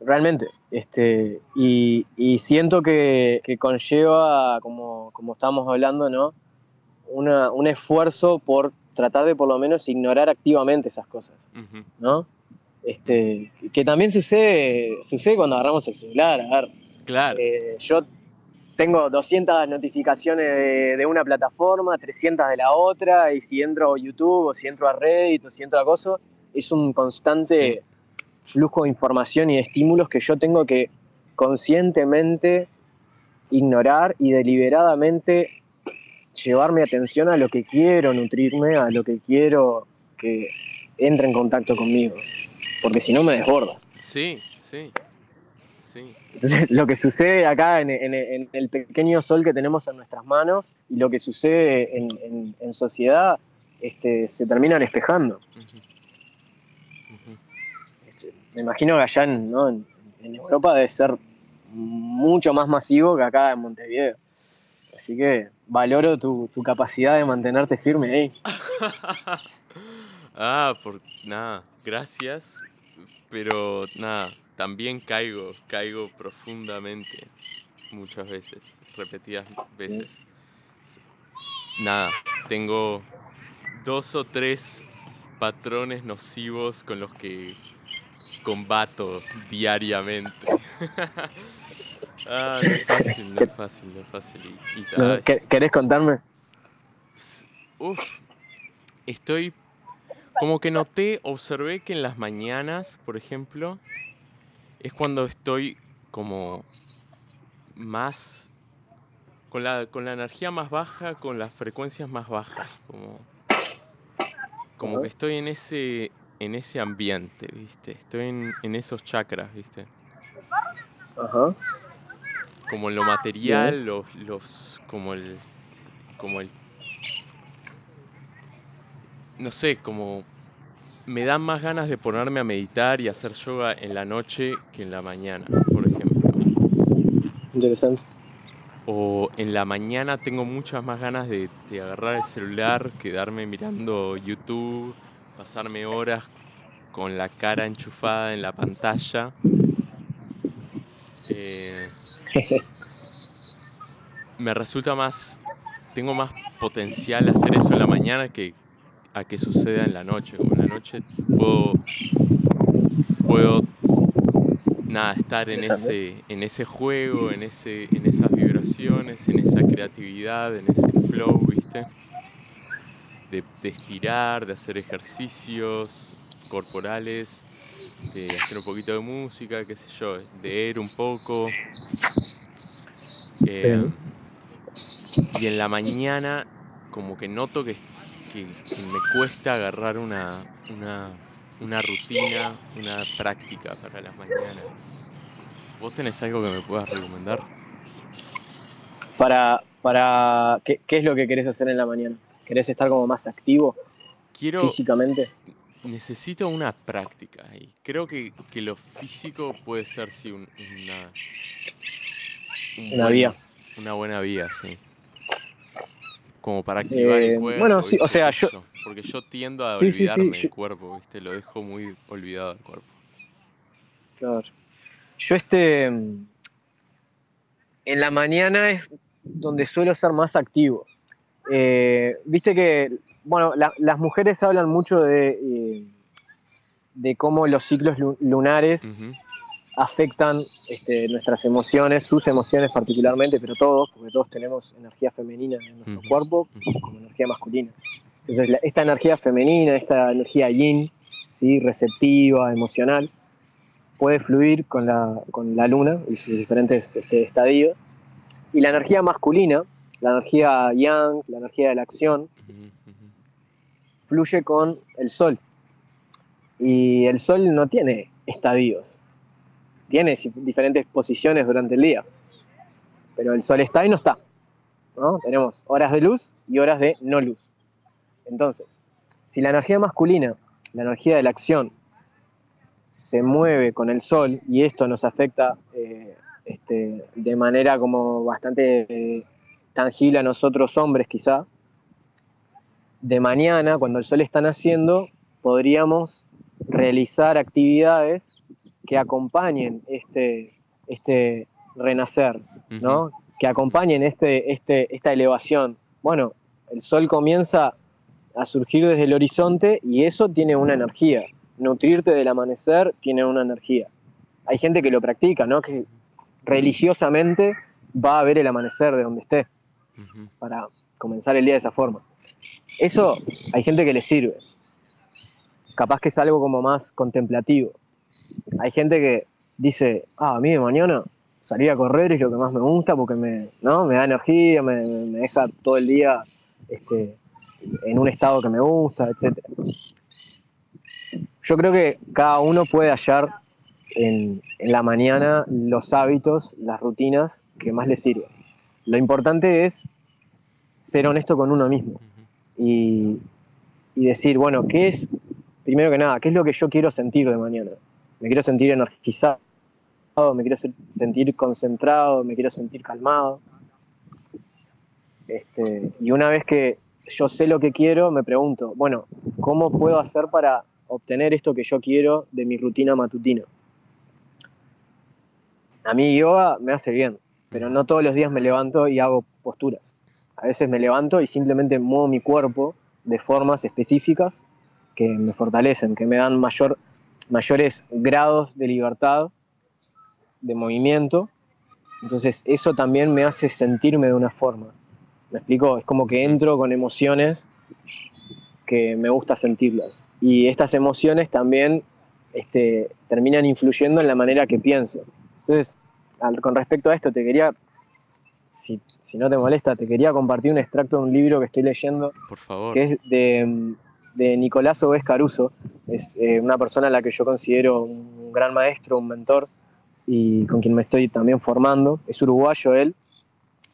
Realmente. Este, y, siento que, conlleva, como, como estábamos hablando, ¿no? un esfuerzo por tratar de por lo menos ignorar activamente esas cosas. ¿no? Este, que también sucede, sucede cuando agarramos el celular. A ver, claro. Eh, yo tengo 200 notificaciones de, una plataforma, 300 de la otra, y si entro a YouTube o si entro a Reddit o si entro a Gozo, es un constante flujo de información y de estímulos que yo tengo que conscientemente ignorar y deliberadamente llevar mi atención a lo que quiero nutrirme, a lo que quiero que entre en contacto conmigo, porque si no me desborda. Sí, sí. Entonces, lo que sucede acá en, el pequeño sol que tenemos en nuestras manos y lo que sucede en, sociedad este, se terminan espejando. Este, me imagino que allá en, Europa debe ser mucho más masivo que acá en Montevideo. Así que valoro tu, tu capacidad de mantenerte firme ahí. ah, por nada, gracias. Pero nada, también caigo, caigo profundamente muchas veces, repetidas veces. Nada, tengo dos o tres patrones nocivos con los que combato diariamente. ah, no es fácil, no es fácil, no es fácil. ¿Querés contarme? Uf, estoy como que noté, observé que en las mañanas, por ejemplo, es cuando estoy como más con la, con la energía más baja, con las frecuencias más bajas, como, como que estoy en ese en ese ambiente, ¿viste? Estoy en, en esos chakras, ¿viste? Ajá. Como lo material, los, los como el como el no sé, como me dan más ganas de ponerme a meditar y hacer yoga en la noche que en la mañana, por ejemplo. Interesante. O en la mañana tengo muchas más ganas de, agarrar el celular, quedarme mirando YouTube, pasarme horas con la cara enchufada en la pantalla. Eh, me resulta más, tengo más potencial hacer eso en la mañana que a que suceda en la noche. Noche puedo, puedo nada, estar en ese, en ese juego, en, ese, en esas vibraciones, en esa creatividad, en ese flow, ¿viste? De, estirar, de hacer ejercicios corporales, de hacer un poquito de música, qué sé yo, de leer un poco. Eh, y en la mañana como que noto que, que, me cuesta agarrar una, una, rutina, una práctica para las mañanas. ¿Vos tenés algo que me puedas recomendar? Para, para ¿qué, es lo que querés hacer en la mañana? ¿Querés estar como más activo Quiero, físicamente? Necesito una práctica y creo que, lo físico puede ser sí una, una vía. Una buena vía, sí como para activar el eh, cuerpo. Bueno, sí, o sea, yo... Porque yo tiendo a olvidarme del cuerpo, ¿viste? Lo dejo muy olvidado el cuerpo. Claro. Yo este... En la mañana es donde suelo ser más activo. Eh, viste que, bueno, las mujeres hablan mucho de, eh, de cómo los ciclos lunares afectan este, nuestras emociones, sus emociones particularmente, pero todos, porque todos tenemos energía femenina en nuestro cuerpo como energía masculina. Entonces, esta energía femenina, esta energía yin, ¿sí? receptiva, emocional, puede fluir con la, con la luna y sus diferentes este, estadios. Y la energía masculina, la energía yang, la energía de la acción, fluye con el sol. Y el sol no tiene estadios, tiene diferentes posiciones durante el día, pero el sol está y no está. Tenemos horas de luz y horas de no luz. Entonces, si la energía masculina, la energía de la acción, se mueve con el sol y esto nos afecta eh, este, de manera como bastante eh, tangible a nosotros hombres quizá, de mañana, cuando el sol está naciendo, podríamos realizar actividades que acompañen este, este renacer, ¿no? Que acompañen este, este, esta elevación. Bueno, el sol comienza a surgir desde el horizonte y eso tiene una energía. Nutrirte del amanecer tiene una energía. Hay gente que lo practica, ¿no? Que religiosamente va a ver el amanecer de donde esté para comenzar el día de esa forma. Eso hay gente que le sirve. Capaz que es algo como más contemplativo hay gente que dice, ah, a mí de mañana salir a correr es lo que más me gusta porque me, ¿no? me da energía, me, deja todo el día este, en un estado que me gusta, etc. Yo creo que cada uno puede hallar en, la mañana los hábitos, las rutinas que más le sirven. Lo importante es ser honesto con uno mismo y, y decir, bueno, ¿qué es, primero que nada, qué es lo que yo quiero sentir de mañana? Me quiero sentir energizado, me quiero sentir concentrado, me quiero sentir calmado. Este, y una vez que yo sé lo que quiero, me pregunto, bueno, ¿cómo puedo hacer para obtener esto que yo quiero de mi rutina matutina? A mí yoga me hace bien, pero no todos los días me levanto y hago posturas. A veces me levanto y simplemente muevo mi cuerpo de formas específicas que me fortalecen, que me dan mayor mayores grados de libertad, de movimiento. Entonces eso también me hace sentirme de una forma. ¿Me explico? Es como que entro con emociones que me gusta sentirlas. Y estas emociones también este, terminan influyendo en la manera que pienso. Entonces, con respecto a esto, te quería, si, no te molesta, te quería compartir un extracto de un libro que estoy leyendo. Por favor. Que es de de Nicolás Oves Caruso. Es eh, una persona a la que yo considero un gran maestro, un mentor y con quien me estoy también formando. Es uruguayo él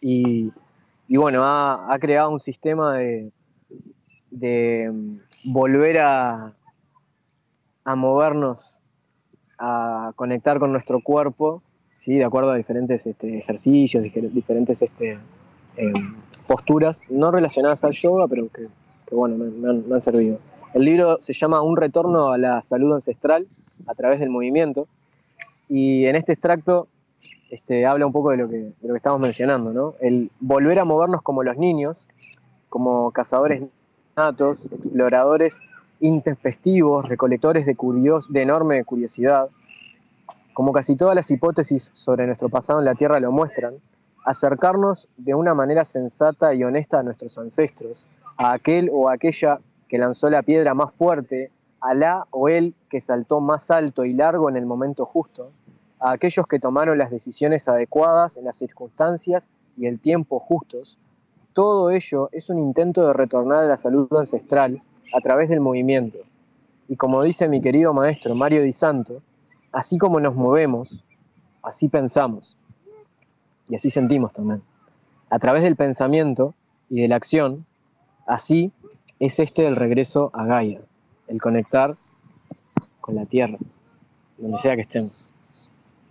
y, bueno, ha, creado un sistema de, de mm, volver a, a movernos, a conectar con nuestro cuerpo, ¿sí? de acuerdo a diferentes este, ejercicios, diferentes este, em, posturas, no relacionadas al yoga, pero que, bueno, me, han, servido. El libro se llama Un retorno a la salud ancestral a través del movimiento, y en este extracto este, habla un poco de lo, que, de lo que estamos mencionando, ¿no? El volver a movernos como los niños, como cazadores natos, exploradores intempestivos, recolectores de, curios, de enorme curiosidad, como casi todas las hipótesis sobre nuestro pasado en la Tierra lo muestran, acercarnos de una manera sensata y honesta a nuestros ancestros, a aquel o aquella que lanzó la piedra más fuerte, a la o él que saltó más alto y largo en el momento justo, a aquellos que tomaron las decisiones adecuadas en las circunstancias y el tiempo justos, todo ello es un intento de retornar a la salud ancestral a través del movimiento. Y como dice mi querido maestro Mario Di Santo, así como nos movemos, así pensamos. Y así sentimos también. A través del pensamiento y de la acción, así es este el regreso a Gaia, el conectar con la tierra, donde sea que estemos.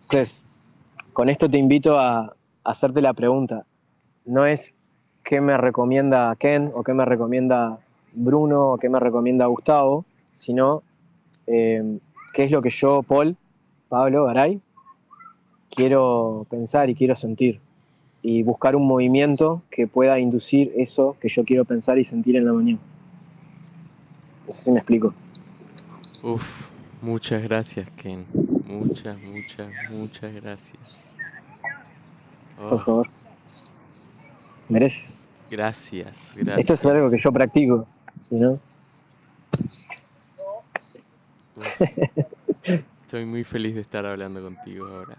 Entonces, con esto te invito a hacerte la pregunta. No es qué me recomienda Ken o qué me recomienda Bruno o qué me recomienda Gustavo, sino eh, qué es lo que yo, Paul, Pablo, Garay, quiero pensar y quiero sentir. Y buscar un movimiento que pueda inducir eso que yo quiero pensar y sentir en la mañana. No sé si me explico. Uf, muchas gracias, Ken. Muchas, muchas, muchas gracias. Por favor. Mereces. Gracias, gracias. Esto es algo que yo practico, ¿no? Estoy muy feliz de estar hablando contigo ahora.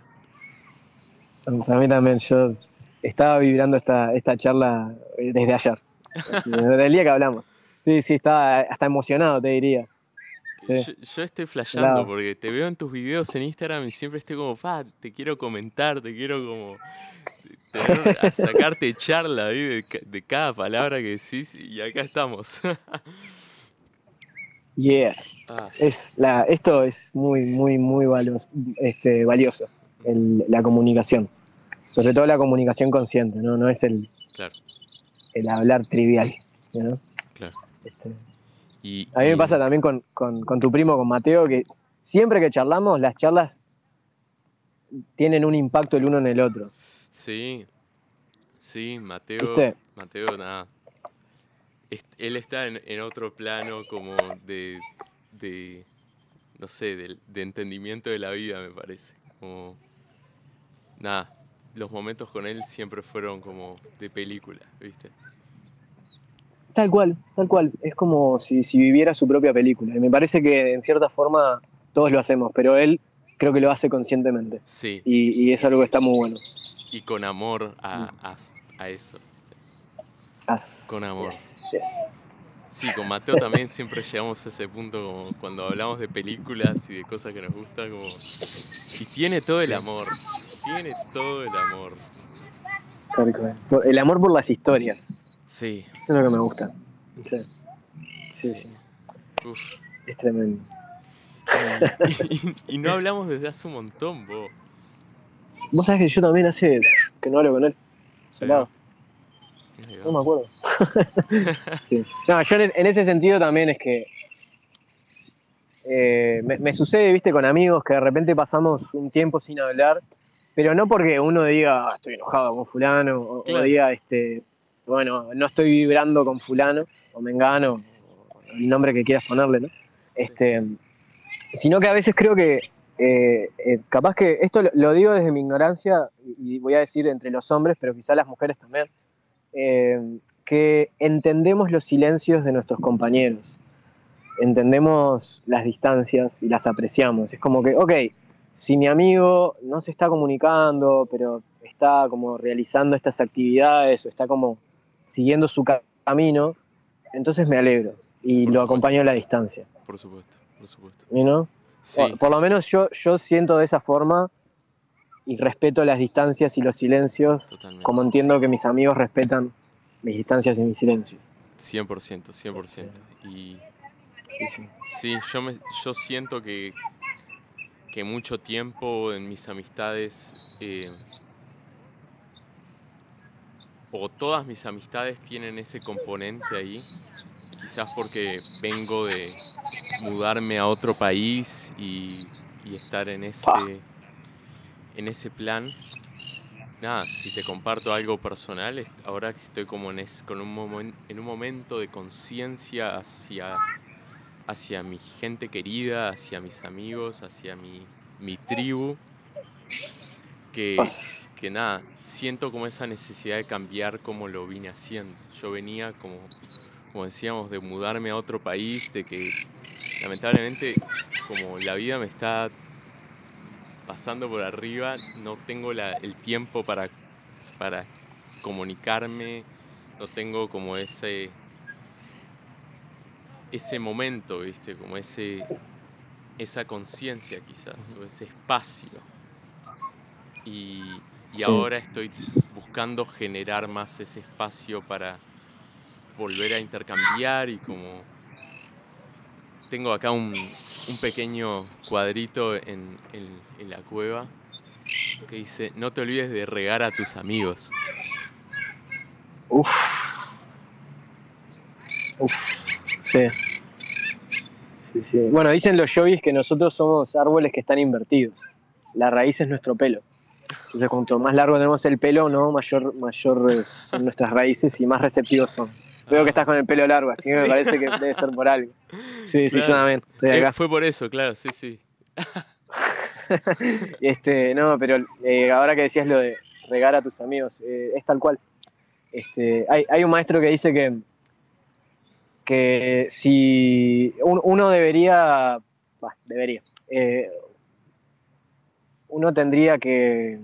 Para mí también, yo estaba vibrando esta, esta charla desde ayer, desde el día que hablamos. Sí, sí, estaba hasta emocionado, te diría. Yo, estoy flasheando porque te veo en tus videos en Instagram y siempre estoy como, te quiero comentar, te quiero como a sacarte charla de, cada palabra que decís y acá estamos. yeah. Ah. Es la, esto es muy, muy, muy valioso, este, valioso la comunicación. Sobre todo la comunicación consciente, ¿no? No es el, el hablar trivial. Claro. Este, y, a mí me pasa también con, con tu primo, con Mateo, que siempre que charlamos, las charlas tienen un impacto el uno en el otro. Sí, sí, Mateo, Mateo, nada. Él está en, otro plano como de, de no sé, de, entendimiento de la vida, me parece. Como, nada, los momentos con él siempre fueron como de película, ¿viste? Tal cual, tal cual. Es como si, viviera su propia película. Y me parece que en cierta forma todos lo hacemos, pero él creo que lo hace conscientemente. Sí. Y, y es algo que está muy bueno y con amor a, mm. eso. con amor. Sí, con Mateo también siempre llegamos a ese punto cuando hablamos de películas y de cosas que nos gustan. Como... Y tiene todo el amor. Tiene todo el amor. El amor por las historias. Sí. Eso es lo que me gusta. Sí, sí. Es tremendo. Y, no hablamos desde hace un montón, vos. Vos sabés que yo también hace que no hablo con él. No me acuerdo. No, yo en, ese sentido también es que eh, me, sucede, viste, con amigos que de repente pasamos un tiempo sin hablar, pero no porque uno diga ah, estoy enojado con fulano, o, diga este, bueno, no estoy vibrando con fulano, o mengano, o el nombre que quieras ponerle, ¿no? Este, sino que a veces creo que eh, eh, capaz que esto lo, digo desde mi ignorancia, y voy a decir entre los hombres, pero quizá las mujeres también, eh, que entendemos los silencios de nuestros compañeros, entendemos las distancias y las apreciamos. Es como que, ok, si mi amigo no se está comunicando, pero está como realizando estas actividades o está como siguiendo su camino, entonces me alegro y lo acompaño a la distancia. Por supuesto, por supuesto. ¿Y no? Por, lo menos yo, yo siento de esa forma y respeto las distancias y los silencios, como entiendo que mis amigos respetan mis distancias y mis silencios. 100%, 100%. Y Sí, sí. sí, yo, me, yo siento que, que mucho tiempo en mis amistades, eh, o todas mis amistades tienen ese componente ahí, quizás porque vengo de mudarme a otro país y, y estar en ese, en ese plan. Nada, si te comparto algo personal, ahora que estoy como en, es- con un momen- en un momento de conciencia hacia, hacia mi gente querida, hacia mis amigos, hacia mi, mi tribu, que, que nada, siento como esa necesidad de cambiar como lo vine haciendo. Yo venía como, como decíamos, de mudarme a otro país, de que lamentablemente como la vida me está pasando por arriba, no tengo la- el tiempo para, para comunicarme, no tengo como ese ese momento, ¿viste? Como ese esa conciencia quizás, o ese espacio. Y, y Sí. ahora estoy buscando generar más ese espacio para volver a intercambiar y como tengo acá un, pequeño cuadrito en, la cueva que dice, no te olvides de regar a tus amigos. Uf. Uf. Sí. Sí, sí. Bueno, dicen los yogis que nosotros somos árboles que están invertidos. La raíz es nuestro pelo. Entonces, cuanto más largo tenemos el pelo, no mayor, mayor son nuestras raíces y más receptivos son. Veo que estás con el pelo largo, así que me parece que debe ser por algo. Sí, sí, yo también. Estoy Eh, fue por eso, claro, sí, sí. Este, no, pero eh, ahora que decías lo de regar a tus amigos, eh, es tal cual. Este, hay, hay un maestro que dice que, que si un- uno debería, bah, debería, eh, uno tendría que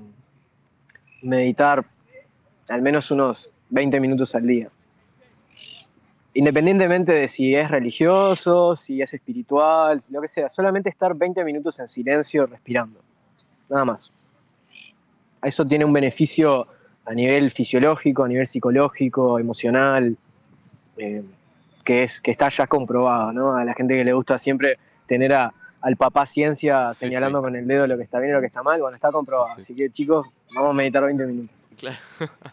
meditar al menos unos 20 minutos al día. Independientemente de si es religioso, si es espiritual, si lo que sea, solamente estar 20 minutos en silencio respirando. Nada más. Eso tiene un beneficio a nivel fisiológico, a nivel psicológico, emocional, eh, que, es, que está ya comprobado, ¿no? A la gente que le gusta siempre tener a- al papá ciencia Sí, señalando sí. con el dedo lo que está bien y lo que está mal, bueno, está comprobado. Sí, sí. Así que chicos, vamos a meditar 20 minutos. Claro.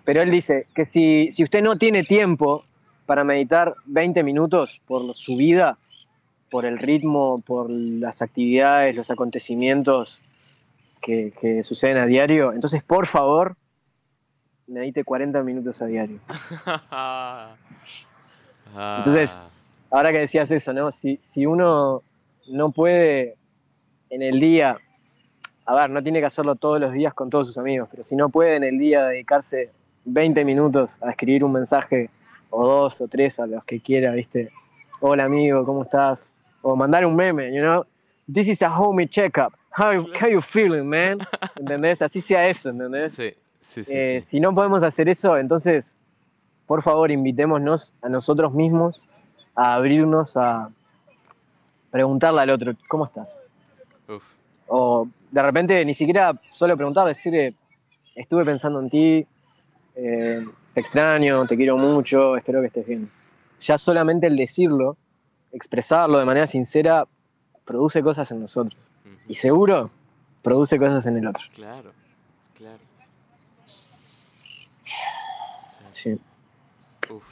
Pero él dice que si, si usted no tiene tiempo para meditar 20 minutos por su vida, por el ritmo, por las actividades, los acontecimientos que, que suceden a diario, entonces por favor, medite 40 minutos a diario. Entonces, Ah, Ahora que decías eso, ¿no? Si, si uno no puede en el día, a ver, no tiene que hacerlo todos los días con todos sus amigos, pero si no puede en el día dedicarse 20 minutos a escribir un mensaje o dos o tres a los que quiera, ¿viste? Hola amigo, ¿cómo estás? O mandar un meme, you know? This is a homie checkup. How, how you feeling, man? ¿Entendés? Así sea eso, ¿entendés? sí, sí, sí, Eh, sí. Si no podemos hacer eso, entonces, por favor, invitémonos a nosotros mismos a abrirnos a preguntarle al otro, ¿cómo estás? Uf, O de repente ni siquiera solo preguntar, decirle, estuve pensando en ti, eh, te extraño, te quiero mucho, espero que estés bien. Ya solamente el decirlo, expresarlo de manera sincera, produce cosas en nosotros. Y seguro, produce cosas en el otro. Claro, claro. Sí. Uf.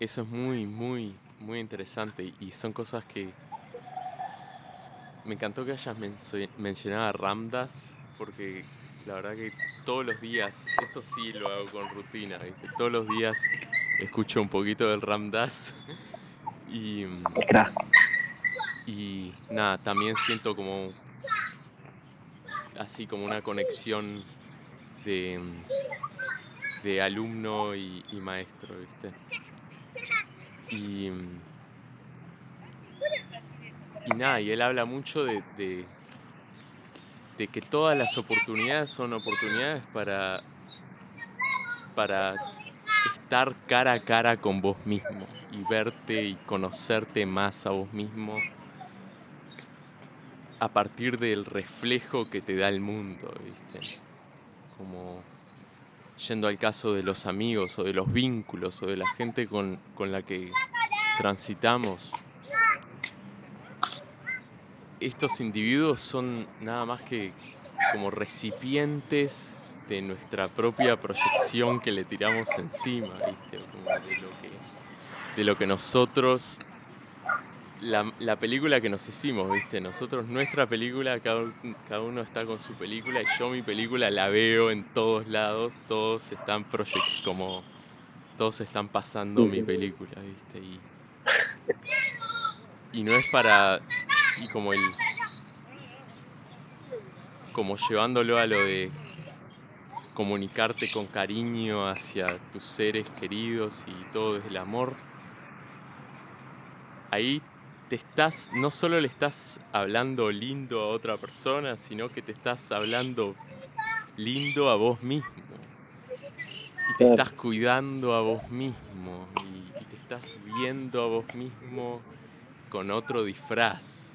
Eso es muy, muy, muy interesante y son cosas que me encantó que hayas mencio- mencionado a Ramdas porque la verdad que todos los días, eso sí lo hago con rutina, ¿viste? Todos los días escucho un poquito del Ramdas y, y nada, también siento como así como una conexión de, de alumno y, maestro, ¿viste? Y, y nada, y él habla mucho de, de que todas las oportunidades son oportunidades para, para estar cara a cara con vos mismo y verte y conocerte más a vos mismo a partir del reflejo que te da el mundo, ¿viste? Como yendo al caso de los amigos o de los vínculos o de la gente con, con la que transitamos, estos individuos son nada más que como recipientes de nuestra propia proyección que le tiramos encima, ¿viste? Como de lo que, de lo que nosotros, la, la película que nos hicimos, ¿viste? Nosotros, nuestra película, cada, cada uno está con su película y yo mi película la veo en todos lados, todos están proyect como todos están pasando mi película, ¿viste? Y, y no es para y como el como llevándolo a lo de comunicarte con cariño hacia tus seres queridos y todo desde el amor, ahí te estás, no solo le estás hablando lindo a otra persona, sino que te estás hablando lindo a vos mismo. Y te estás cuidando a vos mismo. Y, y te estás viendo a vos mismo con otro disfraz.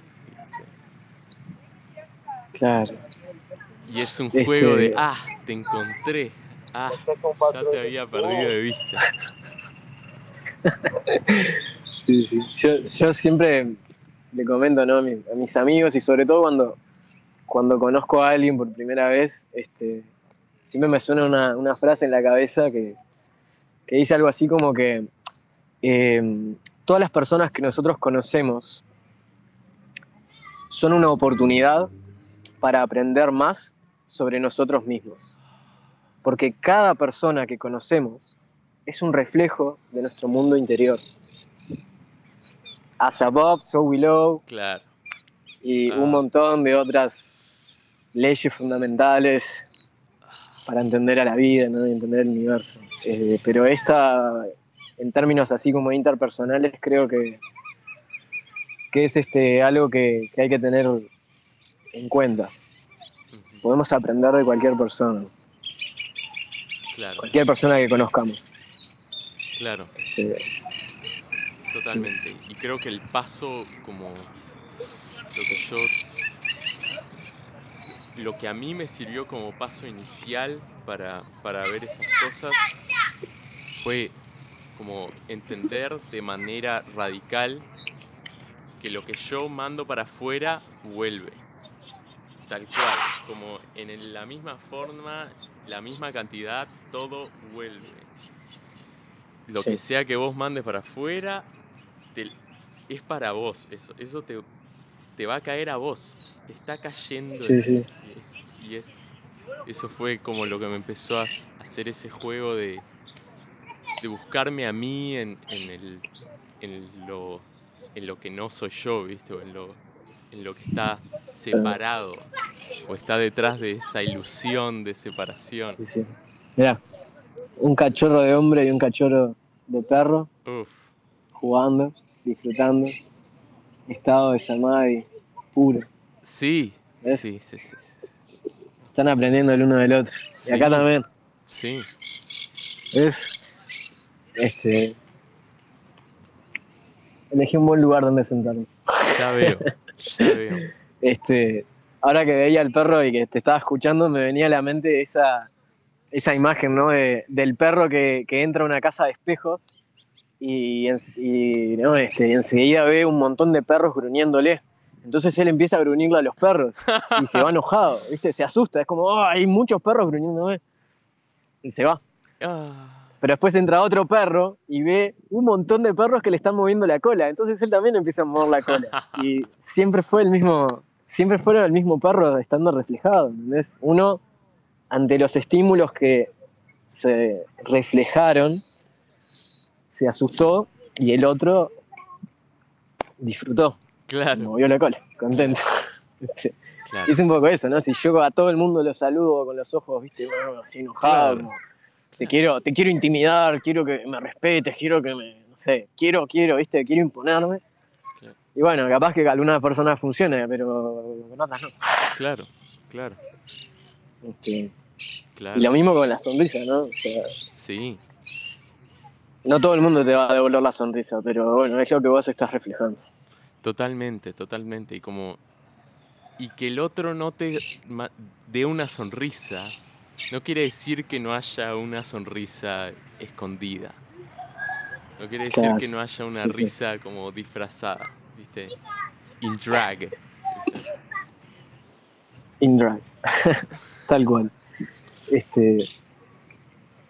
Y es un Este- juego de, ah, te encontré, ah, ya te había perdido de vista. Sí, sí. Yo, yo siempre le comento ¿no? a, mi- a mis amigos y sobre todo cuando, cuando conozco a alguien por primera vez, este, siempre me suena una, una frase en la cabeza que, que dice algo así como que eh, todas las personas que nosotros conocemos son una oportunidad para aprender más sobre nosotros mismos. Porque cada persona que conocemos es un reflejo de nuestro mundo interior. As above, so below, Claro, y Ah. un montón de otras leyes fundamentales para entender a la vida, ¿no? y entender el universo. Eh, pero esta, en términos así como interpersonales, creo que, que es este, algo que, que hay que tener en cuenta. Podemos aprender de cualquier persona, claro, cualquier persona que conozcamos. claro, Eh, totalmente. Y creo que el paso como lo que yo, lo que a mí me sirvió como paso inicial para, para ver esas cosas fue como entender de manera radical que lo que yo mando para afuera vuelve. Tal cual, como en la misma forma, la misma cantidad, todo vuelve. Lo Sí. que sea que vos mandes para afuera, te- es para vos. Eso, eso te, te va a caer a vos. Te está cayendo. Sí, en- sí. Y, es, y es- eso fue como lo que me empezó a hacer ese juego de, de buscarme a mí en, en, el, en, lo, en lo que no soy yo, ¿viste? O en lo, en lo que está separado. O está detrás de esa ilusión de separación. Sí, sí. Mirá, un cachorro de hombre y un cachorro de perro Uf, jugando, disfrutando. Estado de samadhi puro. sí, ¿Ves? sí, sí, sí, Están aprendiendo el uno del otro. Sí. Y acá también. sí, Es. Este. Elegí un buen lugar donde sentarme. ya veo. Este. Ahora que veía al perro y que te estaba escuchando, me venía a la mente esa, esa imagen, ¿no? De- del perro que, que entra a una casa de espejos y, ¿no? este, y enseguida ve un montón de perros gruñéndole. Entonces él empieza a gruñirle a los perros y se va enojado, ¿viste? Se asusta, es como, "Oh, hay muchos perros gruñéndome. Y se va. Pero después entra otro perro y ve un montón de perros que le están moviendo la cola. Entonces él también empieza a mover la cola. Y siempre fue el mismo, siempre fueron el mismo perro estando reflejado. ¿entendés? Uno, ante los estímulos que se reflejaron, se asustó y el otro disfrutó, claro, movió la cola, contento. Sí. claro. Y es un poco eso, ¿no? Si yo a todo el mundo lo saludo con los ojos, viste, bueno, así enojado, Claro. como, te quiero, te quiero intimidar, quiero que me respetes, quiero que me, no sé, quiero, quiero, viste, quiero imponerme. Claro. Y bueno, capaz que algunas personas funcione, pero con otras no. Claro, claro, Este, claro. y lo mismo con la sonrisa, ¿no? O sea, Sí, no todo el mundo te va a devolver la sonrisa, pero bueno, es lo que vos estás reflejando. totalmente, totalmente. Y como. Y que el otro no te dé una sonrisa no quiere decir que no haya una sonrisa escondida. No quiere decir Claro. que no haya una Sí, sí. risa como disfrazada, ¿viste? In drag. ¿viste? In drag. Tal cual. Este.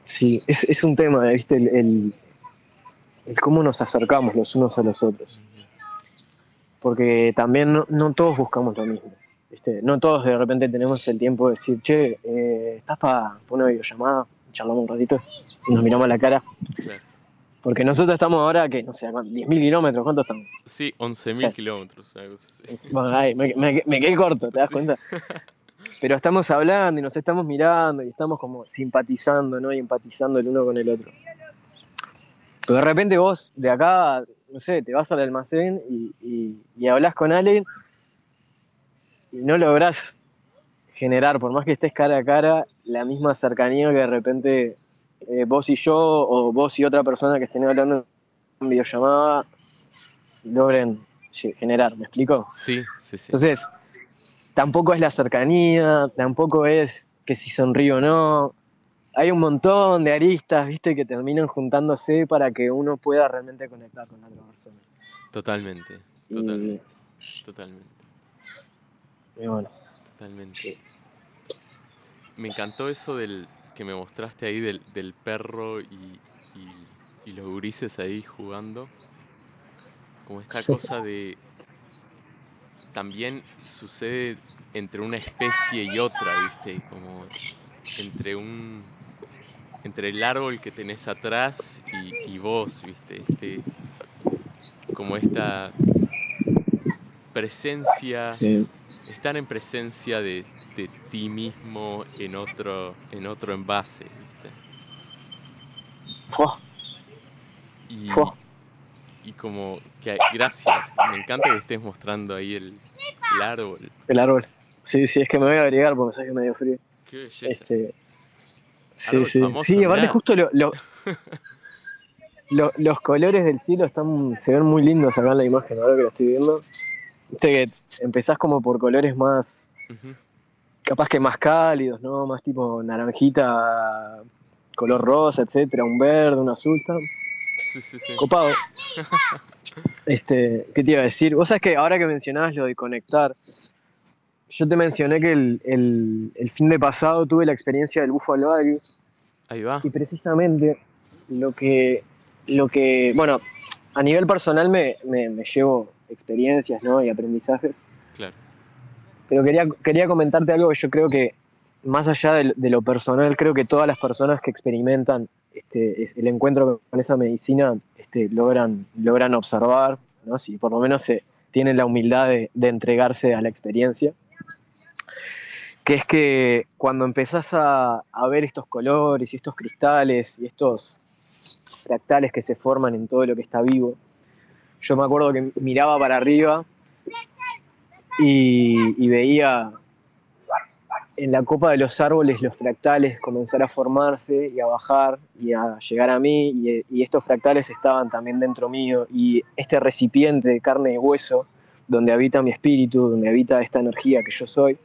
Sí, es, es un tema, ¿viste? El, el- el cómo nos acercamos los unos a los otros. Porque también no, no todos buscamos lo mismo. ¿Viste? No todos de repente tenemos el tiempo de decir, che, eh, ¿estás para una videollamada? Charlamos un ratito y nos miramos a la cara. Claro. Porque nosotros estamos ahora, que no sé, ¿a cuánto? 10.000 kilómetros, ¿cuántos estamos? Sí, 11.000 Sí. kilómetros, una cosa así. Bueno, ay, me, me- me quedé corto, ¿te das Sí. cuenta? Pero estamos hablando y nos estamos mirando y estamos como simpatizando, ¿no? Y empatizando el uno con el otro. Pero de repente vos, de acá, no sé, te vas al almacén y, y, y hablas con alguien y no lográs generar, por más que estés cara a cara, la misma cercanía que de repente eh, vos y yo o vos y otra persona que estén hablando en videollamada logren ge- generar, ¿me explico? Sí, sí, sí. Entonces, tampoco es la cercanía, tampoco es que si sonrío o no. Hay un montón de aristas, viste, que terminan juntándose para que uno pueda realmente conectar con la otra persona. Totalmente, Y, totalmente, totalmente, y bueno, totalmente. Me encantó eso del que me mostraste ahí del, del perro y, y- y los gurises ahí jugando. Como esta cosa de... También sucede entre una especie y otra, ¿viste? Como entre un... Entre el árbol que tenés atrás y, y vos, ¿viste? Este, como esta presencia sí. Estar en presencia de, de ti mismo en otro, en otro envase, ¿viste? Y, y como que gracias, me encanta que estés mostrando ahí el, el árbol. el árbol. Sí, sí, es que me voy a agregar porque sabes que me dio frío. Qué belleza. Este, sí, sí. famoso, sí, aparte justo lo- lo- lo- los colores del cielo están, se ven muy lindos acá en la imagen, ahora que lo estoy viendo. Viste que empezás como por colores más, capaz que más cálidos, ¿no? Más tipo naranjita, color rosa, etcétera, un verde, un azul, Sí, sí, sí. copado. Este, ¿qué te iba a decir? Vos sabés que ahora que mencionabas lo de conectar, yo te mencioné que el, el- el fin de pasado tuve la experiencia del Buffalo Value Ahí va. y precisamente lo que, lo que bueno, a nivel personal me, me- me llevo experiencias ¿no? y aprendizajes, Claro. pero quería, quería comentarte algo que yo creo que, más allá de, de lo personal, creo que todas las personas que experimentan este, es- el encuentro con esa medicina este, logran, logran observar, ¿no? si por lo menos se tienen la humildad de, de entregarse a la experiencia, que es que cuando empezás a, a ver estos colores y estos cristales y estos fractales que se forman en todo lo que está vivo, yo me acuerdo que miraba para arriba y, veía en la copa de los árboles los fractales comenzar a formarse y a bajar y a llegar a mí y, y estos fractales estaban también dentro mío y este recipiente de carne y hueso donde habita mi espíritu, donde habita esta energía que yo soy,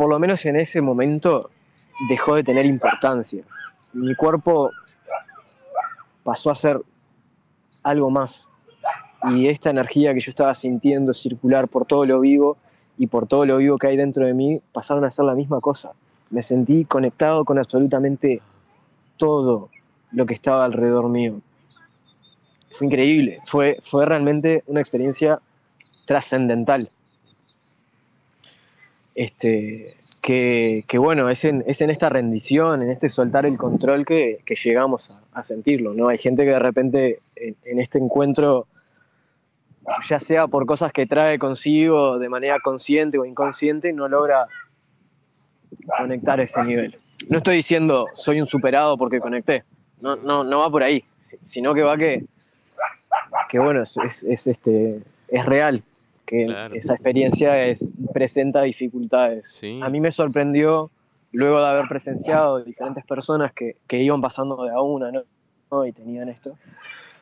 por lo menos en ese momento dejó de tener importancia. Mi cuerpo pasó a ser algo más. Y esta energía que yo estaba sintiendo circular por todo lo vivo y por todo lo vivo que hay dentro de mí pasaron a ser la misma cosa. Me sentí conectado con absolutamente todo lo que estaba alrededor mío. Fue increíble, fue, fue realmente una experiencia trascendental. Este, que, bueno, es en, es en esta rendición, en este soltar el control que, llegamos a, sentirlo, ¿no? Hay gente que de repente en, este encuentro, ya sea por cosas que trae consigo de manera consciente o inconsciente, no logra conectar ese nivel. No estoy diciendo soy un superado porque conecté, no, no, no va por ahí, si- sino que va que, que bueno, es, es, este, es real, que Claro. esa experiencia es, presenta dificultades. Sí. A mí me sorprendió, luego de haber presenciado diferentes personas que, que iban pasando de a una, ¿no? ¿no? Y tenían esto,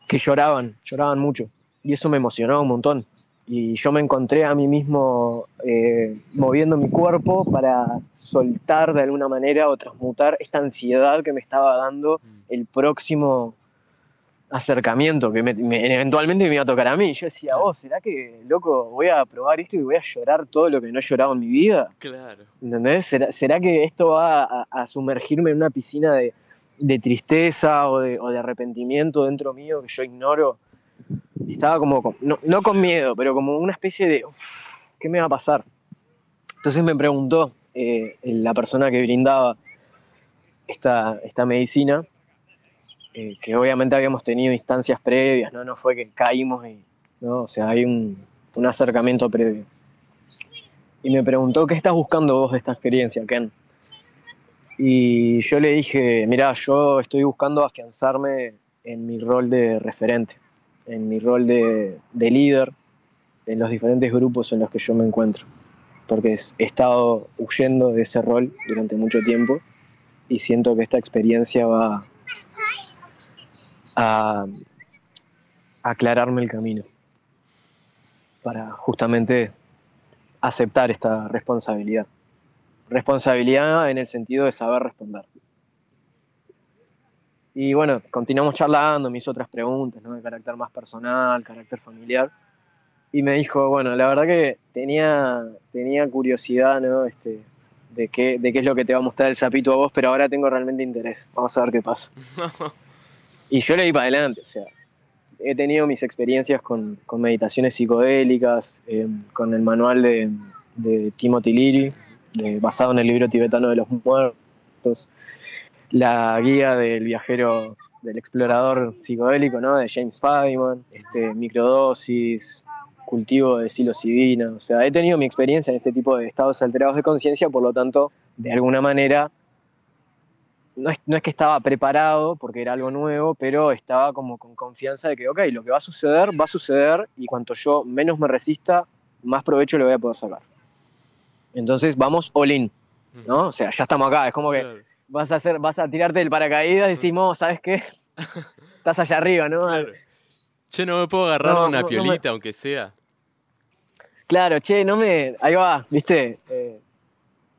que lloraban, lloraban mucho. Y eso me emocionaba un montón, y yo me encontré a mí mismo eh, moviendo mi cuerpo para soltar de alguna manera o transmutar esta ansiedad que me estaba dando Mm. el próximo acercamiento que me- me- eventualmente me iba a tocar a mí. Yo decía, Claro. oh, ¿será que, loco, voy a probar esto y voy a llorar todo lo que no he llorado en mi vida? Claro. ¿Entendés? ¿Será, será que esto va a, a sumergirme en una piscina de, de tristeza o de, o de arrepentimiento dentro mío que yo ignoro? Y estaba como, con- no, no con miedo, pero como una especie de, "Uf, ¿qué me va a pasar? Entonces me preguntó eh, la persona que brindaba esta, esta medicina, eh, que obviamente habíamos tenido instancias previas, ¿no? No fue que caímos y, ¿no? O sea, hay un, un acercamiento previo. Y me preguntó, ¿qué estás buscando vos de esta experiencia, Ken? Y yo le dije, mirá, yo estoy buscando afianzarme en mi rol de referente, en mi rol de, de líder en los diferentes grupos en los que yo me encuentro. Porque he estado huyendo de ese rol durante mucho tiempo y siento que esta experiencia va a, aclararme el camino para justamente aceptar esta responsabilidad. Responsabilidad en el sentido de saber responder. Y bueno, continuamos charlando, me hizo otras preguntas. De carácter más personal, carácter familiar. Y me dijo, bueno, la verdad que tenía, tenía curiosidad, ¿no? Este, de, qué, de qué es lo que te va a mostrar el sapito a vos, pero ahora tengo realmente interés. Vamos a ver qué pasa. Y yo le di para adelante, o sea, he tenido mis experiencias con, con meditaciones psicodélicas, eh, con el manual de, de Timothy Leary, de- basado en el libro tibetano de los muertos, la guía del viajero, del explorador psicodélico, ¿no? De James Feynman, este, microdosis, cultivo de psilocibina, o sea, he tenido mi experiencia en este tipo de estados alterados de conciencia, por lo tanto, de alguna manera, no es, no es que estaba preparado porque era algo nuevo, pero estaba como con confianza de que, ok, lo que va a suceder, va a suceder y cuanto yo menos me resista, más provecho le voy a poder sacar. Entonces vamos all in, ¿no? O sea, ya estamos acá, es como que vas a hacer, vas a tirarte del paracaídas y decimos, ¿sabes qué? Estás allá arriba, ¿no? claro. Che, no me puedo agarrar No, una no, no me- piolita, aunque sea. Claro, che, no me. Ahí va, viste. Eh,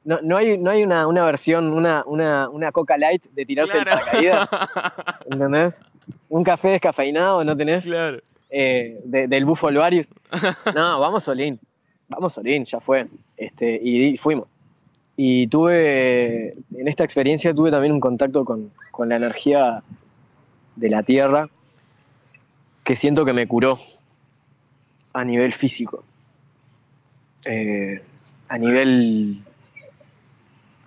no, no hay, no hay una, una versión, una, una, una Coca Light de tirarse Claro. paracaídas, ¿entendés? Un café descafeinado, ¿no tenés? claro. Eh, de- del Bufo Alvarius. No, vamos Solín. Vamos Solín, ya fue. Este, y, y fuimos. Y tuve, en esta experiencia tuve también un contacto con, con la energía de la Tierra que siento que me curó a nivel físico. Eh, a nivel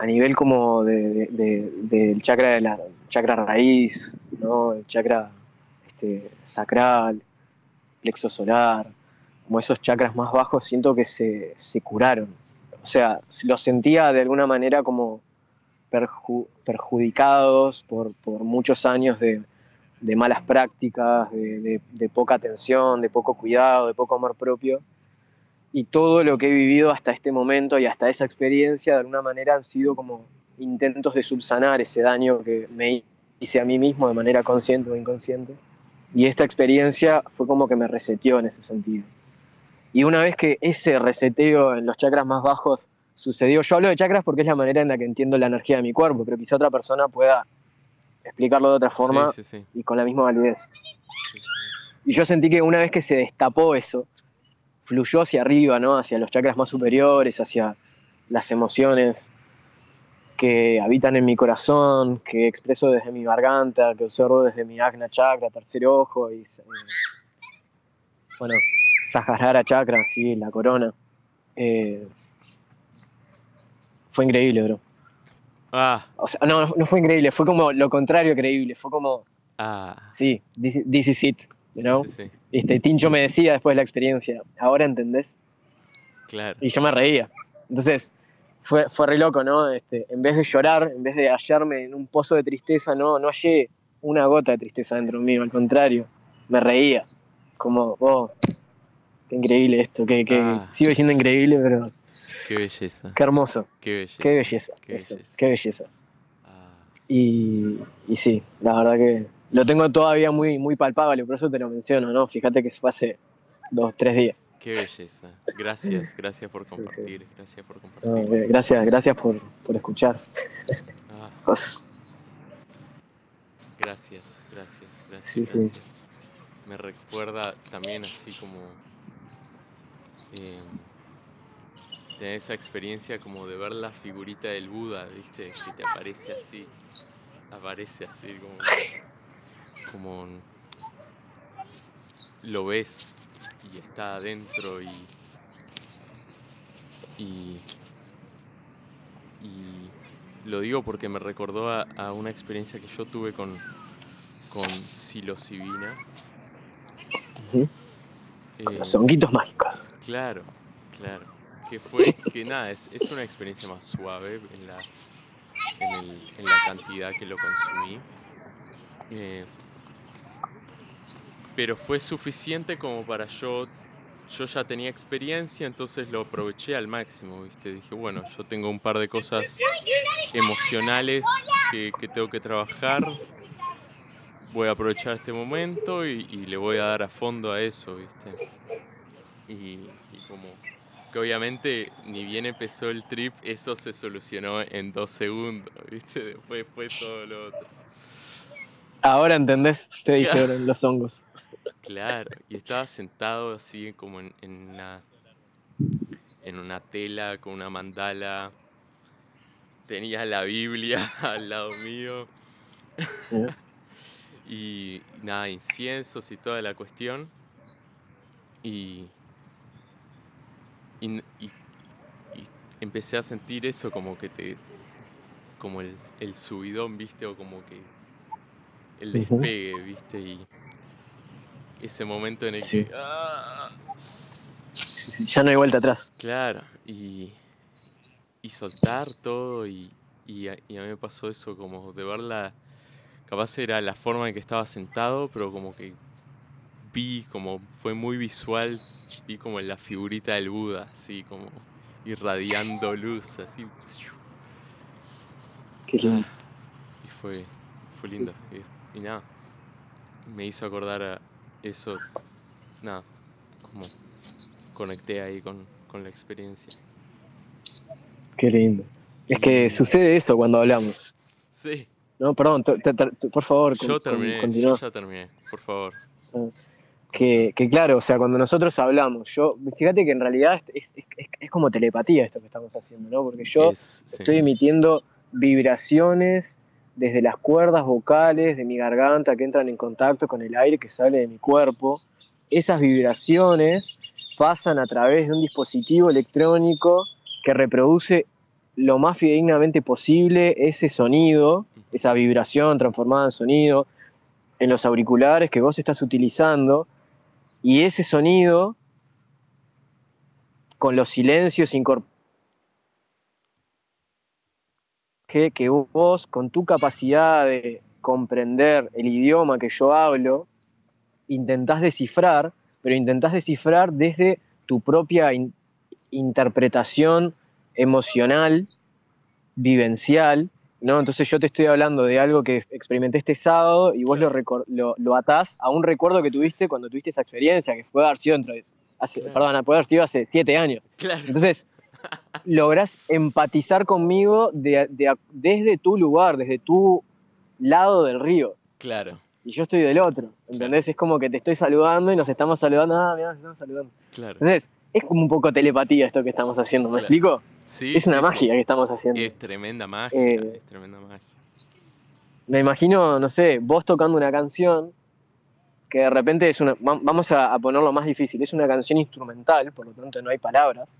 a nivel como de, de- de- del chakra de la chakra raíz, ¿no? El chakra este, sacral, plexo solar, como esos chakras más bajos, siento que se, se curaron. O sea, los sentía de alguna manera como perju- perjudicados por, por muchos años de, de malas prácticas, de- de poca atención, de poco cuidado, de poco amor propio. Y todo lo que he vivido hasta este momento y hasta esa experiencia, de alguna manera, han sido como intentos de subsanar ese daño que me hice a mí mismo de manera consciente o inconsciente. Y esta experiencia fue como que me reseteó en ese sentido. Y una vez que ese reseteo en los chakras más bajos sucedió, yo hablo de chakras porque es la manera en la que entiendo la energía de mi cuerpo, pero quizá otra persona pueda explicarlo de otra forma Sí, sí, sí. y con la misma validez. Y yo sentí que una vez que se destapó eso, fluyó hacia arriba, ¿no? Hacia los chakras más superiores, hacia las emociones que habitan en mi corazón, que expreso desde mi garganta, que observo desde mi Agna chakra, tercer ojo, y eh, bueno, Sahasrara chakra, sí, la corona. Eh, fue increíble, bro. Ah, O sea, no, no fue increíble, fue como lo contrario creíble, fue como, ah. sí, this, is- this is it, you know? Sí, sí, sí. Este, Tincho me decía después de la experiencia, ahora entendés, Claro. y yo me reía. Entonces, fue, fue re loco, ¿no? Este, en vez de llorar, en vez de hallarme en un pozo de tristeza, no, no hallé una gota de tristeza dentro mío, al contrario, me reía. Como, oh, qué increíble esto, que, que Ah. sigue siendo increíble, pero Qué belleza. qué hermoso, Qué belleza. qué belleza, Qué eso, belleza. qué belleza. Ah, Y, y sí, la verdad que lo tengo todavía muy, muy palpable, por eso te lo menciono, ¿no? Fíjate que fue hace dos, tres días. Qué belleza. Gracias, gracias por compartir. Gracias por compartir. Gracias, gracias por, por escuchar. Ah, Cosas. gracias, gracias, gracias. Sí, sí. gracias. Me recuerda también así como eh, tener esa experiencia como de ver la figurita del Buda, ¿viste? Que te aparece así, aparece así como, como lo ves y está adentro y y y lo digo porque me recordó a, a una experiencia que yo tuve con con psilocibina. Eh, Los honguitos mágicos. Claro, claro. Que fue, que nada, es, es una experiencia más suave en la, en, el- en la cantidad que lo consumí. Eh, pero fue suficiente como para yo, yo ya tenía experiencia, entonces lo aproveché al máximo, ¿viste? Dije, bueno, yo tengo un par de cosas emocionales que, que tengo que trabajar, voy a aprovechar este momento y, y le voy a dar a fondo a eso, ¿viste? Y, y como que obviamente ni bien empezó el trip, eso se solucionó en dos segundos, ¿viste? Después fue todo lo otro. Ahora entendés, te dijeron los hongos. Claro, y estaba sentado así como en, en una en una tela con una mandala. Tenía la Biblia al lado mío y nada, inciensos y toda la cuestión. Y, y, y- y empecé a sentir eso como que te. como el, el subidón, ¿viste? O como que el despegue, ¿viste? Y ese momento en el Sí. que. ¡ah! Ya no hay vuelta atrás. Claro, y, y soltar todo y, y, a, y a mí me pasó eso como de verla, capaz era la forma en que estaba sentado, pero como que vi, como fue muy visual, vi como la figurita del Buda, así como irradiando luz, así. Qué lindo. Ah, y fue, fue lindo. Y, y nada, me hizo acordar a eso, nada, como conecté ahí con, con la experiencia. Qué lindo. Es que sucede eso cuando hablamos. Sí, No, perdón, te- te- te- por favor, yo con- terminé, yo ya terminé, por favor. que, que claro, o sea, cuando nosotros hablamos, yo, fíjate que en realidad es, es- es- es como telepatía esto que estamos haciendo, ¿no? Porque yo sí, estoy emitiendo vibraciones desde las cuerdas vocales de mi garganta que entran en contacto con el aire que sale de mi cuerpo. Esas vibraciones pasan a través de un dispositivo electrónico que reproduce lo más fidedignamente posible ese sonido, esa vibración transformada en sonido, en los auriculares que vos estás utilizando, y ese sonido, con los silencios incorporados, que, que vos, con tu capacidad de comprender el idioma que yo hablo, intentás descifrar, pero intentás descifrar desde tu propia in- interpretación emocional, vivencial, ¿no? Entonces yo te estoy hablando de algo que experimenté este sábado y vos lo, lo, lo atás a un recuerdo que tuviste cuando tuviste esa experiencia, que puede haber sido dentro de hace, Claro. perdón, puede haber sido hace siete años. Claro, Entonces, lográs empatizar conmigo de- de- desde tu lugar, desde tu lado del río. claro, Y yo estoy del otro, ¿entendés? Es como que te estoy saludando y nos estamos saludando. Ah, mira, nos estamos saludando. claro. Entonces, es como un poco telepatía esto que estamos haciendo, ¿me Claro. explico? Sí, es una sí, sí. magia que estamos haciendo. Es tremenda magia, Eh, es tremenda magia. Me imagino, no sé, vos tocando una canción que de repente es una. va- Vamos a, a ponerlo más difícil. Es una canción instrumental, por lo tanto no hay palabras.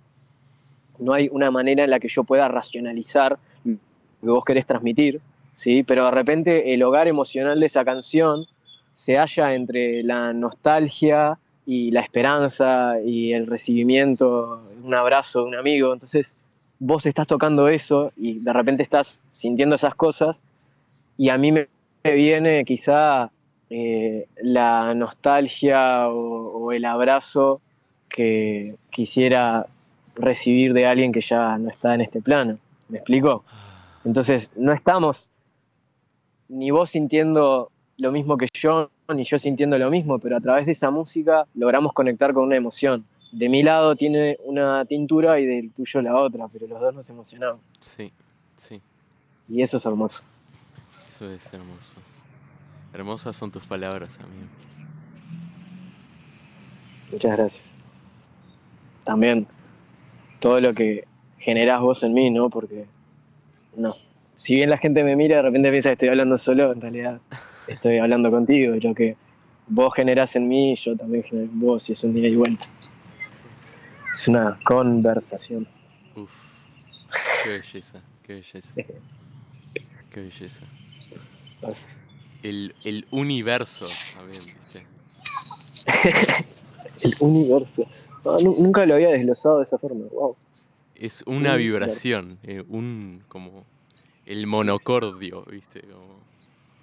No hay una manera en la que yo pueda racionalizar lo que vos querés transmitir, ¿sí? Pero de repente el hogar emocional de esa canción se halla entre la nostalgia y la esperanza y el recibimiento, un abrazo de un amigo. Entonces, vos estás tocando eso y de repente estás sintiendo esas cosas y a mí me viene quizá eh, la nostalgia o el abrazo que quisiera recibir de alguien que ya no está en este plano. ¿Me explico? Entonces, no estamos ni vos sintiendo lo mismo que yo, ni yo sintiendo lo mismo, pero a través de esa música logramos conectar con una emoción. de mi lado tiene una tintura y del tuyo la otra, pero los dos nos emocionamos. Sí, sí, Y eso es hermoso. eso es hermoso. Hermosas son tus palabras, amigo. Muchas gracias. También todo lo que generás vos en mí, ¿no? Porque, no. Si bien la gente me mira, de repente piensa que estoy hablando solo, en realidad estoy hablando contigo. Y lo que vos generás en mí, yo también genero en vos, y es un día y vuelta. Es una conversación. Uf, qué belleza, qué belleza. Qué belleza. El, el universo también, ¿viste? El universo. No, nunca lo había desglosado de esa forma. Wow. Es una Universo. vibración, eh, un como el monocordio, ¿viste? Como...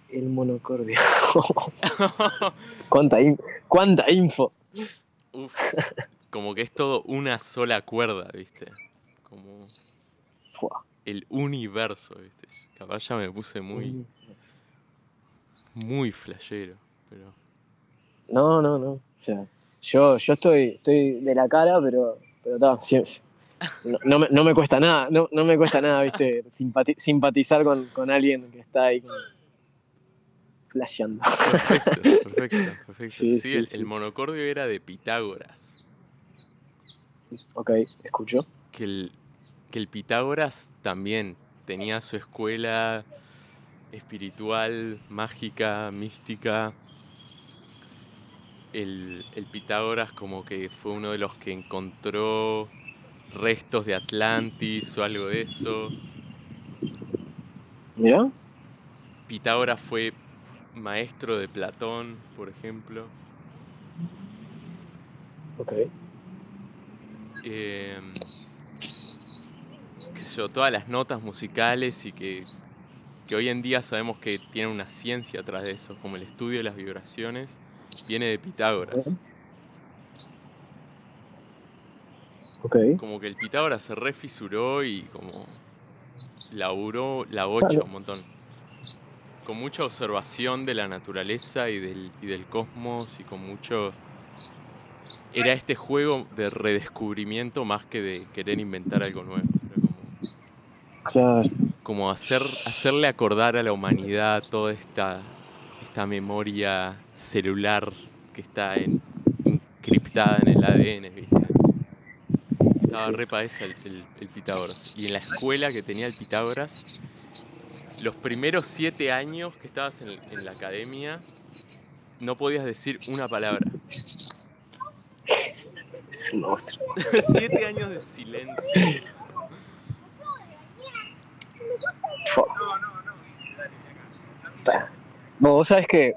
El monocordio. ¿Cuánta, in- ¿Cuánta info? Uf, como que es todo una sola cuerda, ¿viste? Como el universo, ¿viste? Capaz ya me puse muy, muy flashero, pero... No, no, no. O sea, yo, yo estoy, estoy de la cara, pero, pero ta, sí, no, no me, no me cuesta nada, no, no me cuesta nada, viste, simpati- simpatizar con, con alguien que está ahí con- flasheando. Perfecto, perfecto, perfecto. Sí, Sí, sí, el, el monocordio era de Pitágoras. ok, escucho. Que el, que el Pitágoras también tenía su escuela espiritual, mágica, mística. El, el Pitágoras como que fue uno de los que encontró restos de Atlantis o algo de eso. ¿Mira? Pitágoras fue maestro de Platón, por ejemplo. Ok. eh, qué sé yo, todas las notas musicales y que, que hoy en día sabemos que tiene una ciencia atrás de eso, como el estudio de las vibraciones, viene de Pitágoras. Ok. Como que el Pitágoras se refisuró y como laburó la bocha un montón. Con mucha observación de la naturaleza y del, y del cosmos y con mucho... Era este juego de redescubrimiento más que de querer inventar algo nuevo. Como- Claro. como hacer, hacerle acordar a la humanidad toda esta, esta memoria celular que está en- encriptada en el ADN, ¿viste? Estaba sí. re pa' esa el, el- el Pitágoras. Y en la escuela que tenía el Pitágoras, los primeros siete años que estabas en, en la academia, no podías decir una palabra. Es un monstruo. siete años de silencio. Vos sabés que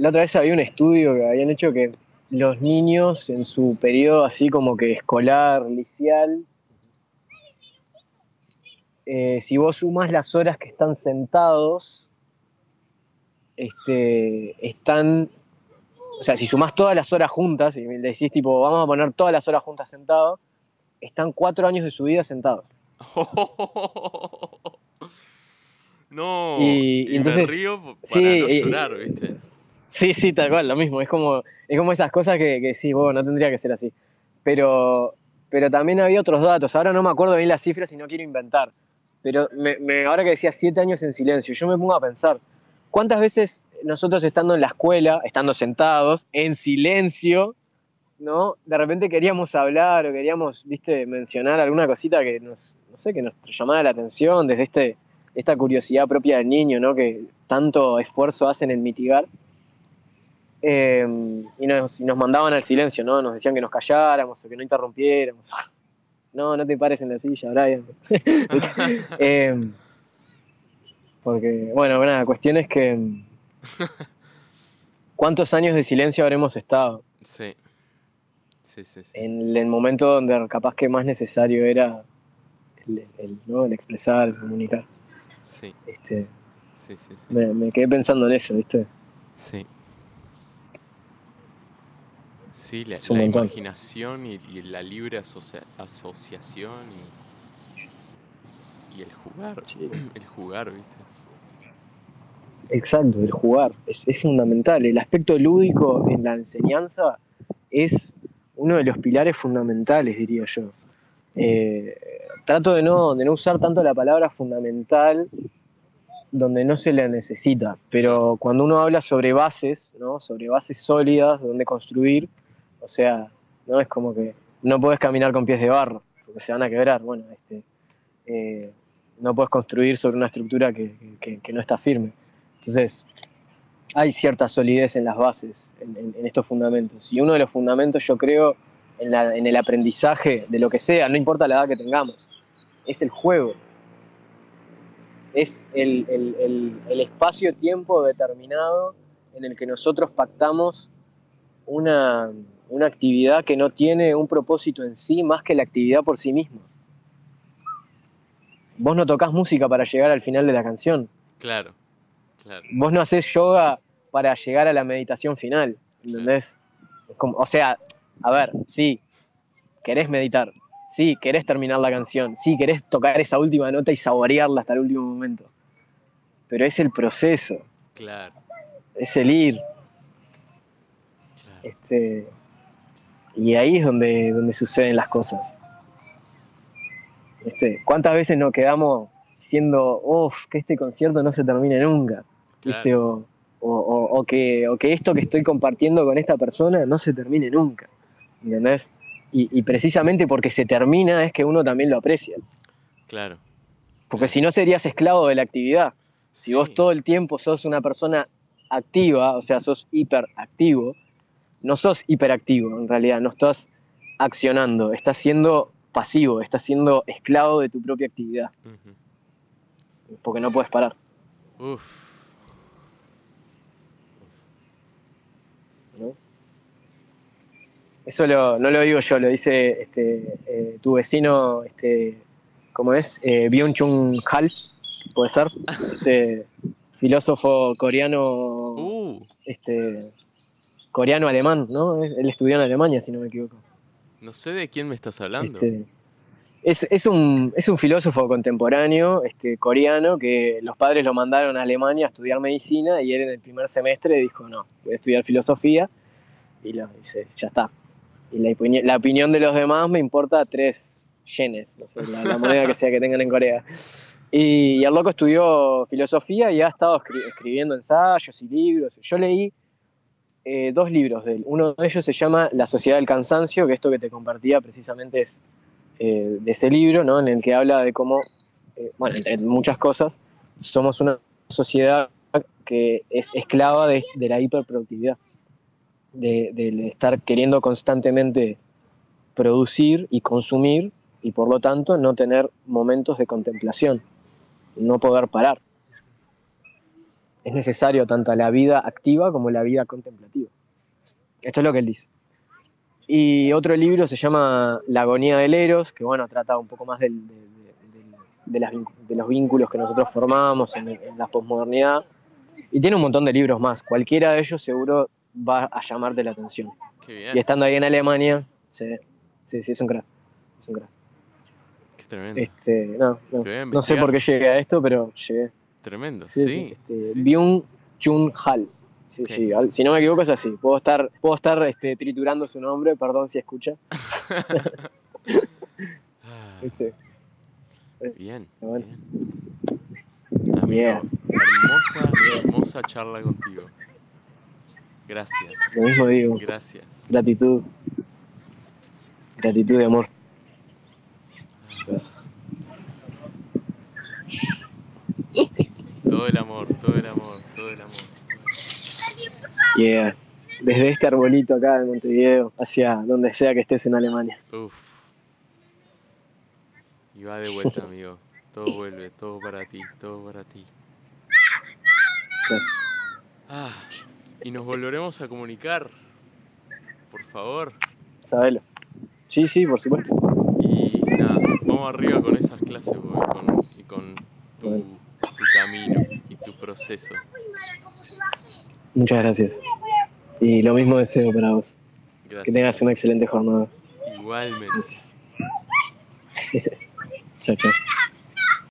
la otra vez había un estudio que habían hecho que los niños en su periodo así como que escolar, liceal, eh, si vos sumas las horas que están sentados, este, están, o sea, si sumás todas las horas juntas y le decís tipo, vamos a poner todas las horas juntas sentados, están cuatro años de su vida sentados. No, Y- entonces- me río para sí, no y- llorar, ¿viste? Sí, sí, tal cual, lo mismo. Es como, es como esas cosas que, que sí, bueno, no tendría que ser así. Pero, pero también había otros datos. Ahora no me acuerdo bien las cifras y no quiero inventar. Pero me, me- ahora que decía siete años en silencio, yo me pongo a pensar, ¿cuántas veces nosotros estando en la escuela, estando sentados, en silencio, ¿no? De repente queríamos hablar o queríamos, viste, mencionar alguna cosita que nos, no sé, que nos llamara la atención desde este, esta curiosidad propia del niño, ¿no? Que tanto esfuerzo hacen en mitigar. Eh, y, nos, y nos mandaban al silencio, ¿no? Nos decían que nos calláramos o que no interrumpiéramos. No, no te pares en la silla, Brian. Eh, porque, bueno, la cuestión es que. ¿Cuántos años de silencio habremos estado? Sí. Sí, sí, sí. En el momento donde capaz que más necesario era el, el, ¿no? el expresar, el comunicar. Sí, Este, sí, sí, sí. me, me quedé pensando en eso, ¿viste? Sí. Sí, la, imaginación y, y la libre asocia- asociación y, y el jugar. Sí. El jugar, ¿viste? Exacto, el jugar. Es, es fundamental. El aspecto lúdico en la enseñanza es uno de los pilares fundamentales, diría yo. Eh, trato de no, de no usar tanto la palabra fundamental donde no se la necesita, pero cuando uno habla sobre bases, ¿no? sobre bases sólidas donde construir, o sea, no es como que no puedes caminar con pies de barro, porque se van a quebrar, bueno, este, eh, no puedes construir sobre una estructura que, no está firme. Entonces, hay cierta solidez en las bases, en, estos fundamentos, y uno de los fundamentos yo creo en, en el aprendizaje de lo que sea, no importa la edad que tengamos, es el juego. Es el, espacio-tiempo determinado en el que nosotros pactamos una, actividad que no tiene un propósito en sí más que la actividad por sí misma. Vos no tocas música para llegar al final de la canción. Claro, claro. Vos no haces yoga para llegar a la meditación final, ¿entendés? o sea, a ver, sí, querés meditar, Sí, querés terminar la canción, sí, querés tocar esa última nota y saborearla hasta el último momento. Pero es el proceso. Claro. Es el ir. Este, y ahí es donde, donde suceden las cosas. Este, ¿Cuántas veces nos quedamos diciendo, uff, que este concierto no se termine nunca? O, que, o que esto que estoy compartiendo con esta persona no se termine nunca. ¿Entendés? Y, precisamente porque se termina es que uno también lo aprecia. Claro. Porque si no serías esclavo de la actividad. Si vos todo el tiempo sos una persona activa, o sea, sos hiperactivo, no sos hiperactivo en realidad, no estás accionando, estás siendo pasivo, estás siendo esclavo de tu propia actividad. Porque no puedes parar. Uf. Eso no lo digo yo, lo dice este, eh, tu vecino, este, ¿cómo es? Eh, Byung-Chun Hal, puede ser, este, filósofo coreano, uh. este, coreano-alemán, ¿no? Él estudió en Alemania, si no me equivoco. No sé de quién me estás hablando. Este, es, un, es un filósofo contemporáneo este, coreano que los padres lo mandaron a Alemania a estudiar medicina y él en el primer semestre dijo, no, voy a estudiar filosofía y lo dice, ya está, y la, opinión de los demás me importa tres yenes, la, moneda que sea que tengan en Corea. Y, el loco estudió filosofía y ha estado escribiendo ensayos y libros. Yo leí eh, dos libros de él. Uno de ellos se llama La Sociedad del Cansancio, que esto que te compartía precisamente es eh, de ese libro, ¿no? en el que habla de cómo, eh, bueno, entre muchas cosas, somos una sociedad que es esclava de la hiperproductividad de, estar queriendo constantemente producir y consumir y por lo tanto no tener momentos de contemplación, no poder parar. Es necesario tanto la vida activa como la vida contemplativa. Esto es lo que él dice. Y otro libro se llama La agonía del Eros, que bueno, trata un poco más de, los vínculos que nosotros formamos en, en la posmodernidad. Y tiene un montón de libros más. Cualquiera de ellos seguro va a llamarte la atención. Y estando ahí en Alemania, sí, sí, sí es un crack. Es un crack. Qué tremendo. Este, no, no, sé por qué llegué a esto, pero llegué. Tremendo, sí. Este, Byung Chun Hal. Sí, sí, si no me equivoco es así. Puedo estar, puedo estar este, triturando su nombre, perdón si escucha. este, bien, bien. hermosa, hermosa charla contigo. Gracias. Lo mismo digo. Gracias. Gratitud. Gratitud de amor. Todo el amor, todo el amor, todo el amor. Yeah. Desde este arbolito acá de Montevideo hacia donde sea que estés en Alemania. Uf. Y va de vuelta, amigo. Todo vuelve, todo para ti, todo para ti. Gracias. Ah. Y nos volveremos a comunicar, por favor. Sabelo. Sí, sí, por supuesto. Y nada, vamos arriba con esas clases, con, y con tu, camino y tu proceso. Muchas gracias. Y lo mismo deseo para vos. Gracias. Que tengas una excelente jornada. Igualmente. chao, chao.